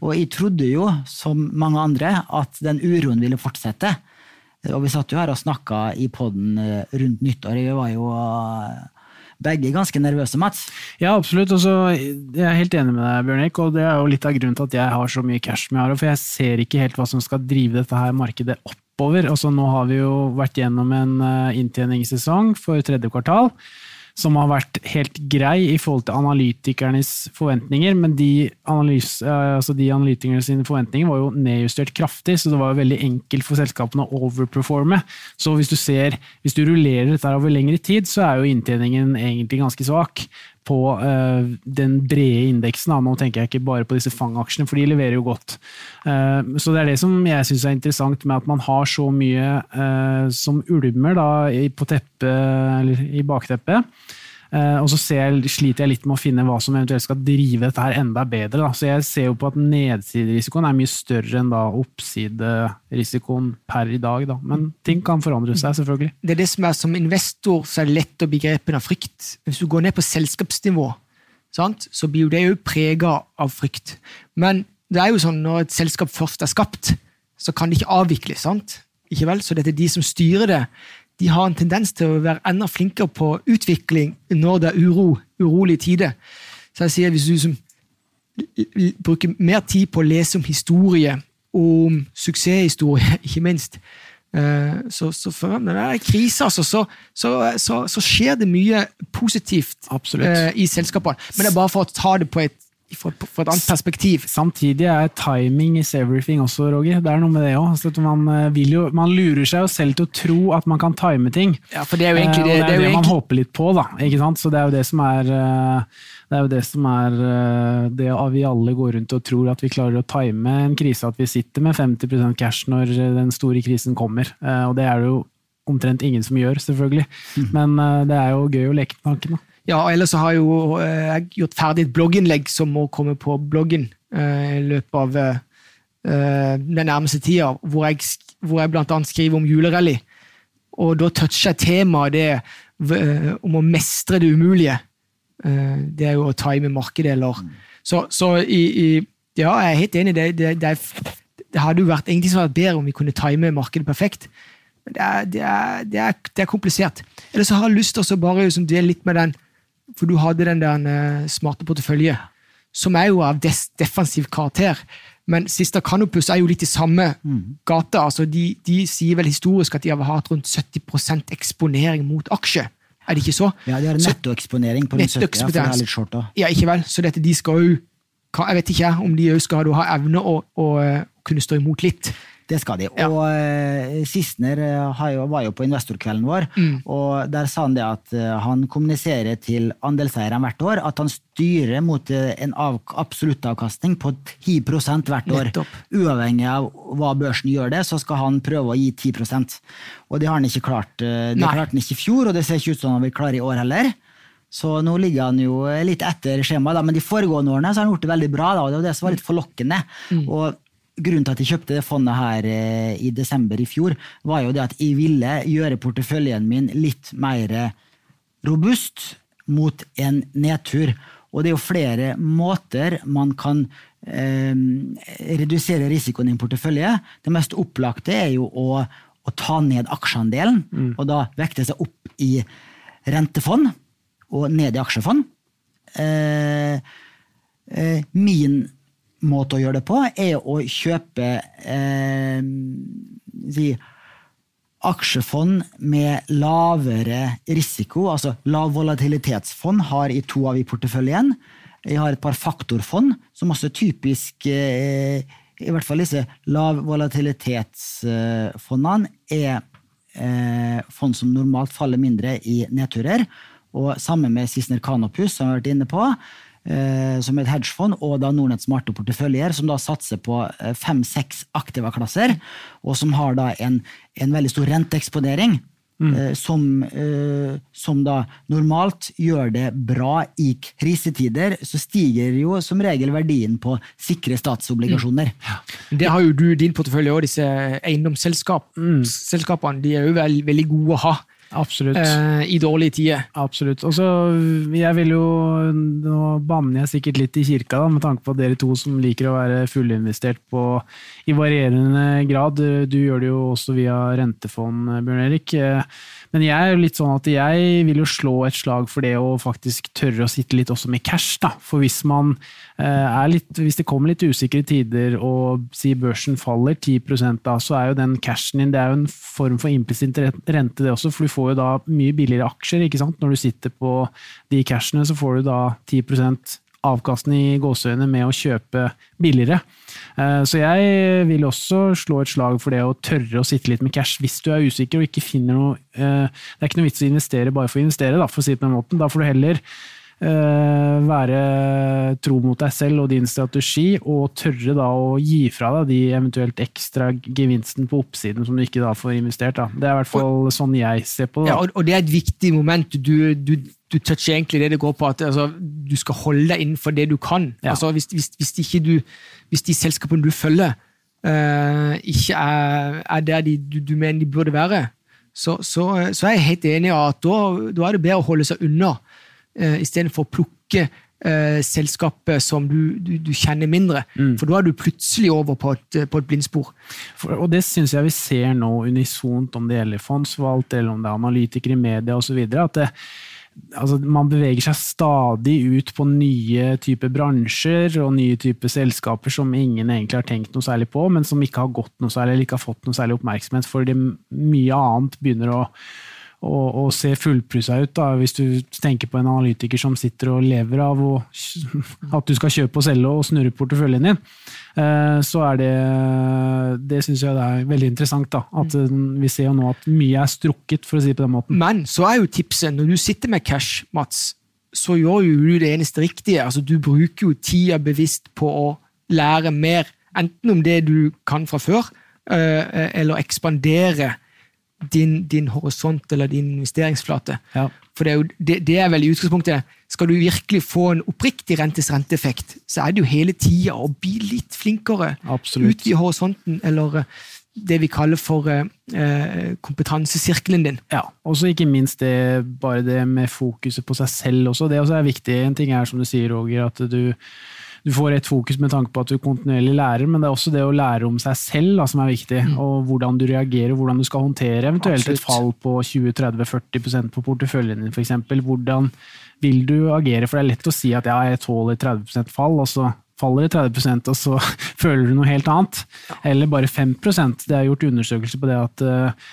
S1: Og jeg trodde jo, som mange andre, at den uroen ville fortsette. Og vi satt jo her og snakka i poden rundt nyttår. Jeg var jo eh, begge ganske nervøse, Mats.
S2: Ja, absolutt. Og så, jeg er helt enig med deg, Bjørn Eik, og det er jo litt av grunnen til at jeg har så mye cash som jeg har. For jeg ser ikke helt hva som skal drive dette her markedet oppover. Altså, nå har vi jo vært gjennom en eh, inntjeningssesong for tredje kvartal som har vært helt grei i forhold til analytikernes forventninger, men de, analys, altså de analytikernes forventninger var jo nedjustert kraftig, så det var veldig enkelt for selskapene å overperforme. Så hvis du ser, hvis du rullerer dette over lengre tid, så er jo inntjeningen egentlig ganske svak på uh, den brede indeksen. Nå tenker jeg ikke bare på disse fangaksjene, for de leverer jo godt. Uh, så det er det som jeg syns er interessant med at man har så mye uh, som ulmer da, på teppet, eller i bakteppet. Og så ser, sliter jeg litt med å finne hva som eventuelt skal drive dette her enda bedre. Da. Så jeg ser jo på at nedsiderisikoen er mye større enn da oppsiderisikoen per i dag. Da. Men ting kan forandre seg, selvfølgelig.
S3: Det er det som er som investor så er det lett å begrepe av frykt. Hvis du går ned på selskapsnivå, sant? så blir jo det jo prega av frykt. Men det er jo sånn når et selskap først er skapt, så kan det ikke avvikles. sant? Ikke vel? Så det er de som styrer det, de har en tendens til å være enda flinkere på utvikling når det er uro, urolige tider. Så jeg sier hvis du som bruker mer tid på å lese om historie, om suksesshistorie, [LAUGHS] ikke minst, så, så før det er krise, altså, så, så, så, skjer det mye positivt
S2: Absolutt.
S3: i selskapene. Men det er bare for å ta det på et for, for, et annet perspektiv.
S2: Samtidig er timing is everything også, Roger. Det er noe med det òg. Altså man, man, lurer seg jo selv til å tro at man kan time ting.
S3: Ja, for det er jo egentlig det,
S2: det, er
S3: det,
S2: er det
S3: egentlig...
S2: man håper litt på, da. Ikke sant? Så det er jo det som er det er jo det som er det at vi alle går rundt og tror at vi klarer å time en krise, at vi sitter med 50% cash når den store krisen kommer. Og det er det jo omtrent ingen som gjør, selvfølgelig. Mm. Men det er jo gøy å leke med tanken. da.
S3: Ja, og ellers har jo eh, jeg gjort ferdig et blogginnlegg som må komme på bloggen eh, i løpet av eh, den nærmeste tida, hvor jeg, hvor jeg annet skriver om julerally. Og da toucher jeg temaet det om å mestre det umulige. Det er jo å time markedet, eller Så, så i, i, ja, jeg er helt enig. Det, det, det, det hadde jo vært egentlig vært bedre om vi kunne time markedet perfekt. Men det er, det er, det er, det er komplisert. Eller så har jeg lyst til å bare liksom, dele litt med den for du hadde den der uh, smarte portefølje, som er jo av defensiv karakter. Men Sista Canopus er jo litt i samme mm. gate. altså de, de, sier vel historisk at de har hatt rundt 70% eksponering mot aksje. Er det ikke så?
S1: Ja, de har nettoeksponering på den 70, ja, for det er litt short da.
S3: Ja, ikke vel. Så dette, de skal jo Jeg vet ikke om de skal ha evne å, å, å kunne stå imot litt.
S1: Det skal de. Ja. Og uh, Sissener uh, var jo på investorkvelden vår, mm. og der sa han det at uh, han kommuniserer til andelseierne hvert år at han styrer mot en av, absoluttavkastning på 10 hvert år. Nettopp. Uavhengig av hva børsen gjør det, så skal han prøve å gi 10% Og det har han ikke klart. det klarte han ikke i fjor, og det ser ikke ut som han vil klare i år heller. Så nå ligger han jo litt etter skjemaet, men de foregående årene så har han gjort det veldig bra. Da, og Det var det som var litt forlokkende. Mm. Og grunnen til at jeg kjøpte det fondet her eh, i desember i fjor, var jo det at jeg ville gjøre porteføljen min litt mer robust mot en nedtur. Og det er jo flere måter man kan eh, redusere risikoen i en portefølje. Det mest opplagte er jo å, å ta ned aksjeandelen, mm. og da vekte seg opp i rentefond og ned i aksjefond. Eh, eh, min måte å gjøre det på er å kjøpe eh, si, aksjefond med lavere risiko, altså lav volatilitetsfond, har i to av i porteføljen. Jeg har et par faktorfond, som også er typisk eh, I hvert fall disse lav volatilitetsfondene er eh, fond som normalt faller mindre i nedturer. Og sammen med Sissener Canopus, som vi har vært inne på, som et hedgefond, og da Nordnett smarte porteføljer, som da satser på eh, fem-seks aktiva klasser, og som har da en, en veldig stor renteeksponering. Mm. som, eh, som da normalt gjør det bra i krisetider, så stiger jo som regel verdien på sikre statsobligasjoner.
S3: Det har jo du din portefølje òg, disse eiendomsselskapene. De er jo veld, veldig gode å ha
S2: Absolutt.
S3: eh, i dårlige tider.
S2: Absolutt. Og så, jeg vil jo Nå banner jeg sikkert litt i kirka, da, med tanke på at dere to som liker å være fullinvestert på i varierende grad. Du gjør det jo også via rentefond, Bjørn Erik. Men jeg er jo litt sånn at jeg vil jo slå et slag for det å faktisk tørre å sitte litt også med cash. da. For hvis man eh, litt, hvis det kommer litt usikre tider og si børsen faller 10 da, så er jo den cashen din det er jo en form for implisitt rente, det også. For du får jo da mye billigere aksjer. ikke sant? Når du sitter på de cashene, så får du da 10% avkastning i gåseøynene med å kjøpe billigere. Eh, Så jeg vil også slå et slag for det å tørre å sitte litt med cash hvis du er usikker og ikke finner noe eh, Det er ikke noe vits å investere bare for å investere, da, for å si det på den måten. Da får du heller eh, være tro mot deg selv og din strategi, og tørre da å gi fra deg de eventuelt ekstra gevinsten på oppsiden som du ikke da får investert. Da. Det er i hvert fall sånn jeg ser på det.
S3: Ja, og, og det er et viktig moment. Du, du, du toucher egentlig det det går på at altså, du skal holde deg innenfor det du kan.
S2: Ja.
S3: Altså, hvis, hvis, hvis, ikke du, hvis de selskapene du følger, uh, ikke er, er der de, du, du mener de burde være, så, så, så er jeg helt enig i at da, da er det bedre å holde seg unna, uh, istedenfor å plukke eh, selskapet som du, du, du kjenner mindre.
S2: Mm.
S3: For da er du plutselig over på et, på et blindspor.
S2: For, og det syns jeg vi ser nå unisont, om det gjelder fondsvalgt, eller om det er analytikere i media osv. At det, altså, man beveger seg stadig ut på nye typer bransjer og nye typer selskaper som ingen egentlig har tenkt noe særlig på, men som ikke har gått noe særlig, eller ikke har fått noe særlig oppmerksomhet, fordi mye annet begynner å å, å se fullplussa ut. Da. Hvis du tenker på en analytiker som sitter og lever av å, [LAUGHS] at du skal kjøpe og selge og snurre porteføljen din, eh, så er det Det syns jeg det er veldig interessant. Da. At eh, Vi ser jo nå at mye er strukket, for å si det på den måten.
S3: Men så er jo tipset, når du sitter med cash, Mats, så gjør jo du det eneste riktige. Altså, du bruker jo tida bevisst på å lære mer, enten om det du kan fra før, eh, eller ekspandere din, din horisont eller din investeringsflate.
S2: Ja.
S3: For det er, jo, det, det er vel i utgangspunktet Skal du virkelig få en oppriktig rentes renteeffekt, så er det jo hele tida å bli litt flinkere.
S2: Absolutt.
S3: Utvide horisonten, eller eh, det vi kaller for eh, eh, kompetansesirkelen din.
S2: Ja, og så ikke minst det, bare det med fokuset på seg selv også. Det også er viktig. En ting er som du sier, Roger, at du, du får et fokus med tanke på at du kontinuerlig lærer, men det er også det å lære om seg selv da, som er viktig. Og hvordan du reagerer, hvordan du skal håndtere eventuelt
S3: Absolutt.
S2: et fall på 20-30-40% på porteføljen din, f.eks. Hvordan vil du agere? For det er lett å si at ja, jeg tåler 30 fall, og så faller det 30% og så [LAUGHS] føler du noe helt annet. Eller bare 5% Det er gjort undersøkelser på det at eh,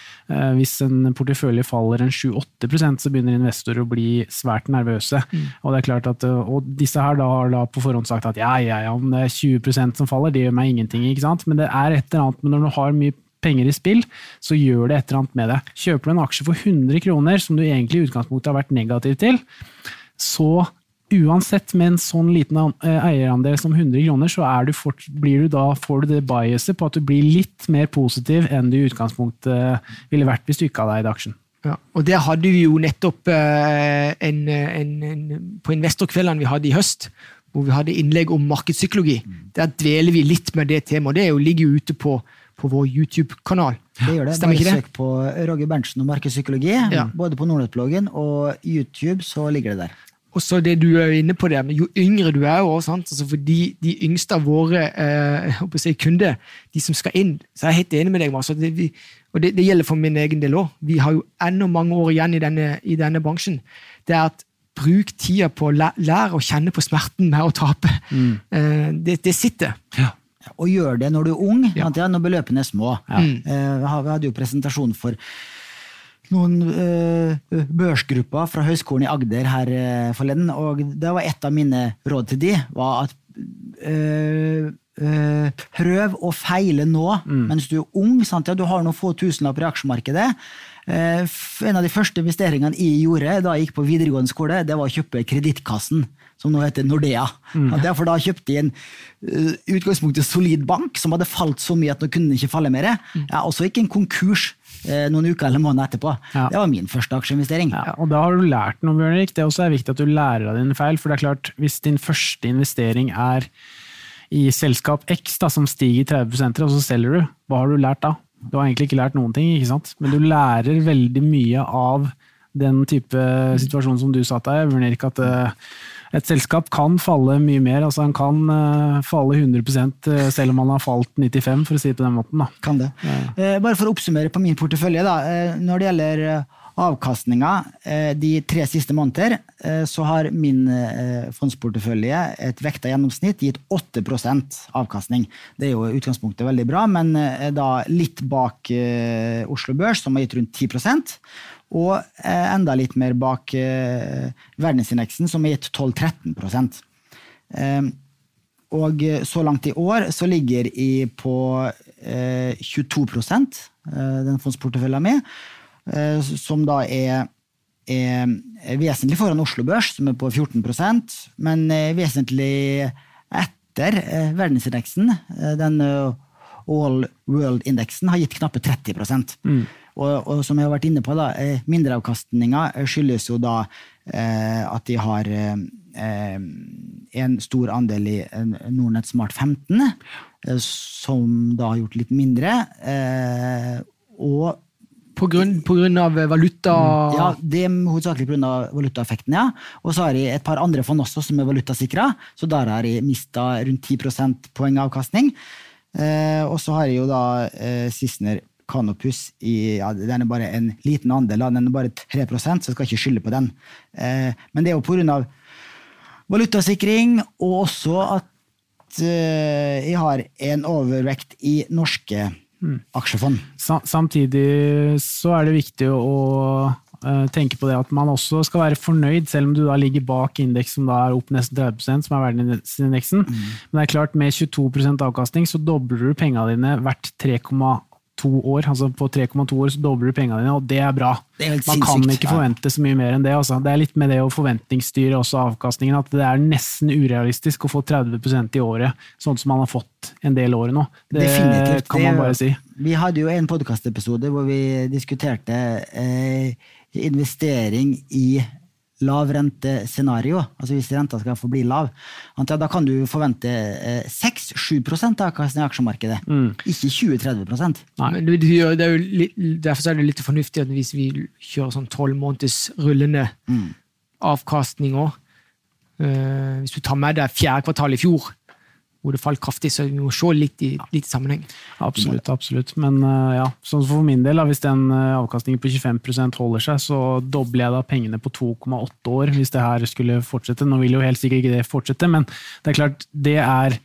S2: hvis en portefølje faller en 7-8 så begynner investorer å bli svært nervøse. Og det er klart at, eh, og disse her da har da på forhånd sagt at ja, ja, ja, om det er 20% som faller, det gjør meg ingenting. ikke sant? Men det er et eller annet med når du har mye penger i spill, så gjør det et eller annet med det. Kjøper du en aksje for 100 kroner, som du egentlig i utgangspunktet har vært negativ til, så uansett med en sånn liten eh, eierandel som 100 kroner, så er du fort, blir du da, får du det biaset på at du blir litt mer positiv enn du i utgangspunktet ville vært hvis du ikke hadde eid aksjen.
S3: Ja, og der hadde vi jo nettopp eh, en, en, en, på investorkveldene vi hadde i høst, hvor vi hadde innlegg om markedspsykologi. Der dveler vi litt med det temaet. Det er jo, ligger jo ute på, på vår YouTube-kanal.
S1: Det gjør det.
S3: Stemmer
S1: Bare
S3: ikke det?
S1: søk på Roger Berntsen og markedspsykologi.
S3: Ja.
S1: Både på Nordnettbloggen og YouTube så ligger det der.
S3: Og så det du er inne på det, men jo yngre du er, også, sant? Altså for de, de yngste av våre eh, si kunder, de som skal inn, så er jeg helt enig med deg. Altså, det, vi, og det, det gjelder for min egen del òg. Vi har jo ennå mange år igjen i denne, i denne bransjen. Det er at bruk tida på å lære å kjenne på smerten med å tape. Eh, det, det sitter.
S1: Og gjør det når du er ung,
S3: Ja.
S1: ja, når beløpene er små.
S3: Mm.
S1: Eh, vi hadde jo presentasjon for noen uh, børsgrupper fra Høgskolen i Agder her uh, forleden, og det var et av mine råd til de, var at uh, prøv å feile nå mens du er ung. Sant? Ja, du har noen få tusenlapper i aksjemarkedet. En av de første investeringene jeg gjorde da jeg gikk på videregående skole, det var å kjøpe Kredittkassen, som nå heter Nordea. Ja, derfor da kjøpte jeg en uh, utgangspunktet solid bank som hadde falt så mye at nå kunne den ikke falle mer. Ja, også gikk en konkurs. Eh, noen uker eller måneder etterpå.
S2: Ja.
S1: Det var min første aksjeinvestering.
S2: Ja, og da har du lært noe, Bjørn Erik. Det er også viktig at du lærer av dine feil. For det er klart, hvis din første investering er i selskap X, da, som stiger 30 og så selger du, hva har du lært da? Du har egentlig ikke lært noen ting, ikke sant? men du lærer veldig mye av den type situasjon som du satt deg i. Bjørn Erik, at uh, et selskap kan falle mye mer. altså Han kan uh, falle 100 selv om han har falt 95 for å si det på den måten. Da.
S1: Kan det. Eh, bare for å oppsummere på min portefølje. Da. Eh, når det gjelder eh, avkastninga eh, de tre siste måneder, eh, så har min eh, fondsportefølje et vekta gjennomsnitt gitt 8% avkastning. Det er jo utgangspunktet veldig bra, men eh, da litt bak eh, Oslo Børs, som har gitt rundt 10 og eh, enda litt mer bak eh, verdensindeksen, som har gitt 12-13 eh, Og så langt i år så ligger i på eh, 22 eh, den fondsporteføljen med, som da er, er vesentlig foran Oslo Børs, som er på 14% men vesentlig etter verdensindeksen. Den All World-indeksen har gitt knappe 30 og, og som jeg har vært inne på, da, eh, mindreavkastninga skyldes jo da eh, at de har eh, eh, en stor andel i eh, Nordnett Smart 15, eh, som da har gjort litt mindre. Eh, og
S3: På grunn, på grunn av valuta
S1: ja, det er hovedsakelig pga. valutaeffekten, ja. Og så har jeg et par andre fond også som er valutasikra, så der har jeg mista rundt 10 prosentpoeng avkastning. Eh, og så har jeg jo da eh, Sissener Canopus i ja, Den er bare en liten andel, den er bare 3 så jeg skal ikke skylde på den. Eh, men det er jo pga. valutasikring, og også at eh, jeg har en overvekt i norske aksjefond.
S2: Samtidig så er det viktig å eh, tenke på det at man også skal være fornøyd, selv om du da ligger bak indeks som da er opp nesten 30 som er verdensindeksen. Men det er klart, med 22% avkastning så dobler du pengene dine hvert 3,2 år. Altså på 3,2 år så dobler du pengene dine, og det er bra.
S1: Det er
S2: Man kan ikke forvente så mye mer enn det. Altså. Det er litt med det å forventningsstyre også avkastningen, at det er nesten urealistisk å få 30% i året, sånn som man har fått en del år nå. Det
S1: Definitivt.
S2: kan man bare si.
S1: Vi hadde jo en podkastepisode hvor vi diskuterte eh, investering i lavrentescenario. Altså hvis renta skal forbli lav. Da kan du forvente eh, 6-7% avkastning i aksjemarkedet.
S2: Mm.
S1: Ikke 20-30
S2: Nei.
S3: Det er jo litt, derfor er det litt fornuftig at hvis vi kjører sånn tolv måneders rullende
S1: Mm.
S3: avkastninger eh, Hvis du tar med deg fjerde kvartal i fjor, hvor det falt kraftig, så vi må se litt i, litt i sammenheng.
S2: Absolutt, absolutt. Men uh, ja, sånn for min del, da, hvis den eh, avkastningen på 25% holder seg, så dobler jeg da pengene på 2,8 år hvis det her skulle fortsette. Nå vil jo helt sikkert ikke det fortsette, men det er klart, det er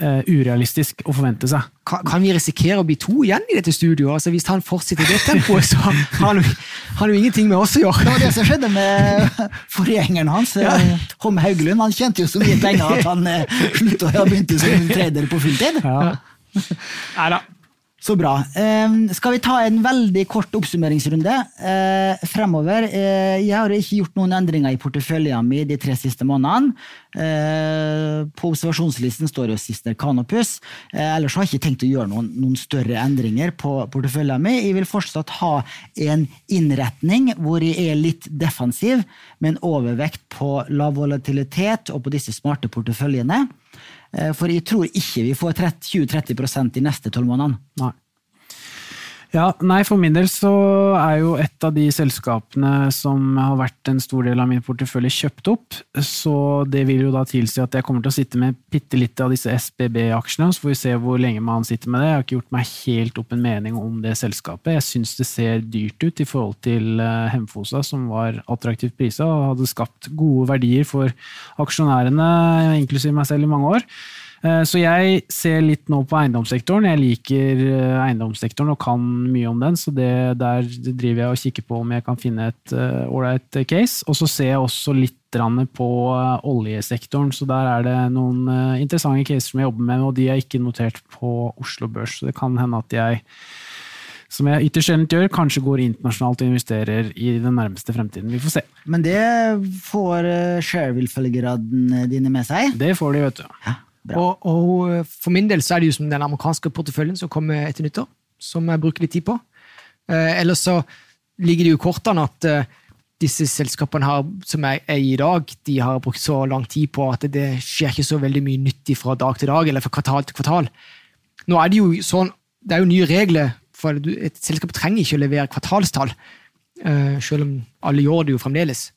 S2: eh, urealistisk å forvente seg.
S3: Kan, kan vi risikere å bli to igjen i dette studioet? Altså, hvis han fortsetter i det tempoet, så har han, jo- han jo ingenting med oss å gjøre.
S1: Det var det som skjedde med forgjengeren hans, ja. Tom Haugelund. Han tjente jo så mye penger at han uh, slutta og begynte som trader på fulltid.
S2: Ja.
S3: Neida.
S1: Så bra. Eh, skal vi ta en veldig kort oppsummeringsrunde eh, fremover? Eh, jeg har ikke gjort noen endringer i porteføljen min de tre siste månedene. Eh, på observasjonslisten står jo Sister Canopus. Eh, ellers har jeg ikke tenkt å gjøre noen, noen større endringer på porteføljen min. Jeg vil fortsatt ha en innretning hvor jeg er litt defensiv, med en overvekt på lav volatilitet og på disse smarte porteføljene. Eh, For jeg tror ikke vi får 20-30% de neste tolv månedene.
S2: Ja, nei, For min del så er jo et av de selskapene som har vært en stor del av min portefølje, kjøpt opp. Så det vil jo da tilsi at jeg kommer til å sitte med bitte litt av disse SBB-aksjene. Så får vi se hvor lenge man sitter med det. Jeg har ikke gjort meg helt opp en mening om det selskapet. Jeg syns det ser dyrt ut i forhold til eh, Hemfosa, som var attraktivt prisa og hadde skapt gode verdier for aksjonærene, inklusiv meg selv, i mange år. Eh, Så jeg ser litt nå på eiendomssektoren. Jeg liker eh, eiendomssektoren og kan mye om den, så det, der driver jeg og kikker på om jeg kan finne et eh, ålreit case. Og så ser jeg også litt på oljesektoren, så der er det noen interessante caser som jeg jobber med, og de er ikke notert på Oslo Børs. Så det kan hende at jeg som jeg ytterst sjelden gjør, kanskje går internasjonalt og investerer i den nærmeste fremtiden. Vi får se.
S1: Men det får Shareville-følgerne dine med seg.
S2: Det får de, vet du.
S1: Ja.
S3: Og, og for min del så er det jo som den amerikanske porteføljen som kommer etter nyttår, som jeg bruker litt tid på. Eh, ellers så ligger det jo i kortene at eh, disse selskapene her, som jeg er i i dag, de har brukt så lang tid på at det skjer ikke så veldig mye nyttig fra dag til dag eller fra kvartal til kvartal. Nå er det jo sånn, det er jo nye regler, for et selskap trenger ikke å levere kvartalstall, eh, selv om alle gjør det jo fremdeles.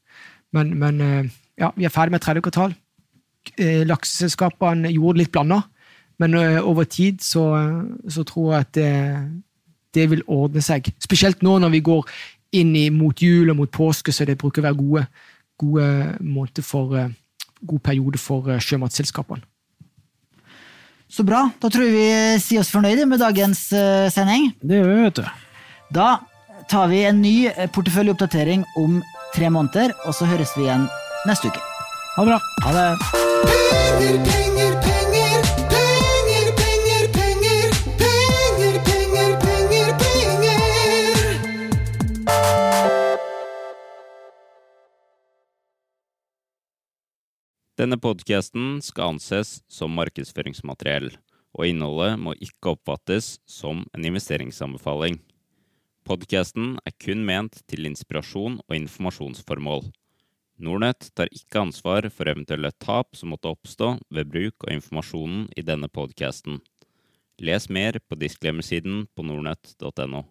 S3: Men, men eh, ja, vi er ferdig med tredje kvartal. Eh, Lakseselskapene gjorde det litt blanda, men eh, over tid så, så tror jeg at det, det vil ordne seg. Spesielt nå når vi går inn i, mot jul og mot påske, så det bruker å være gode, gode måneder for eh, god periode for sjømatselskapene.
S1: Så bra. Da tror jeg vi sier oss fornøyde med dagens sending.
S2: Det gjør vi, vet du.
S1: Da tar vi en ny porteføljeoppdatering om tre måneder, og så høres vi igjen neste uke.
S2: Ha det bra.
S1: Ha det.
S4: Penger, penger, penger
S5: Denne podkasten skal anses som markedsføringsmateriell, og innholdet må ikke oppfattes som en investeringsanbefaling. Podkasten er kun ment til inspirasjon og informasjonsformål. Nordnett tar ikke ansvar for eventuelle tap som måtte oppstå ved bruk av informasjonen i denne podkasten. Les mer på disclaimer-siden på nordnett.no.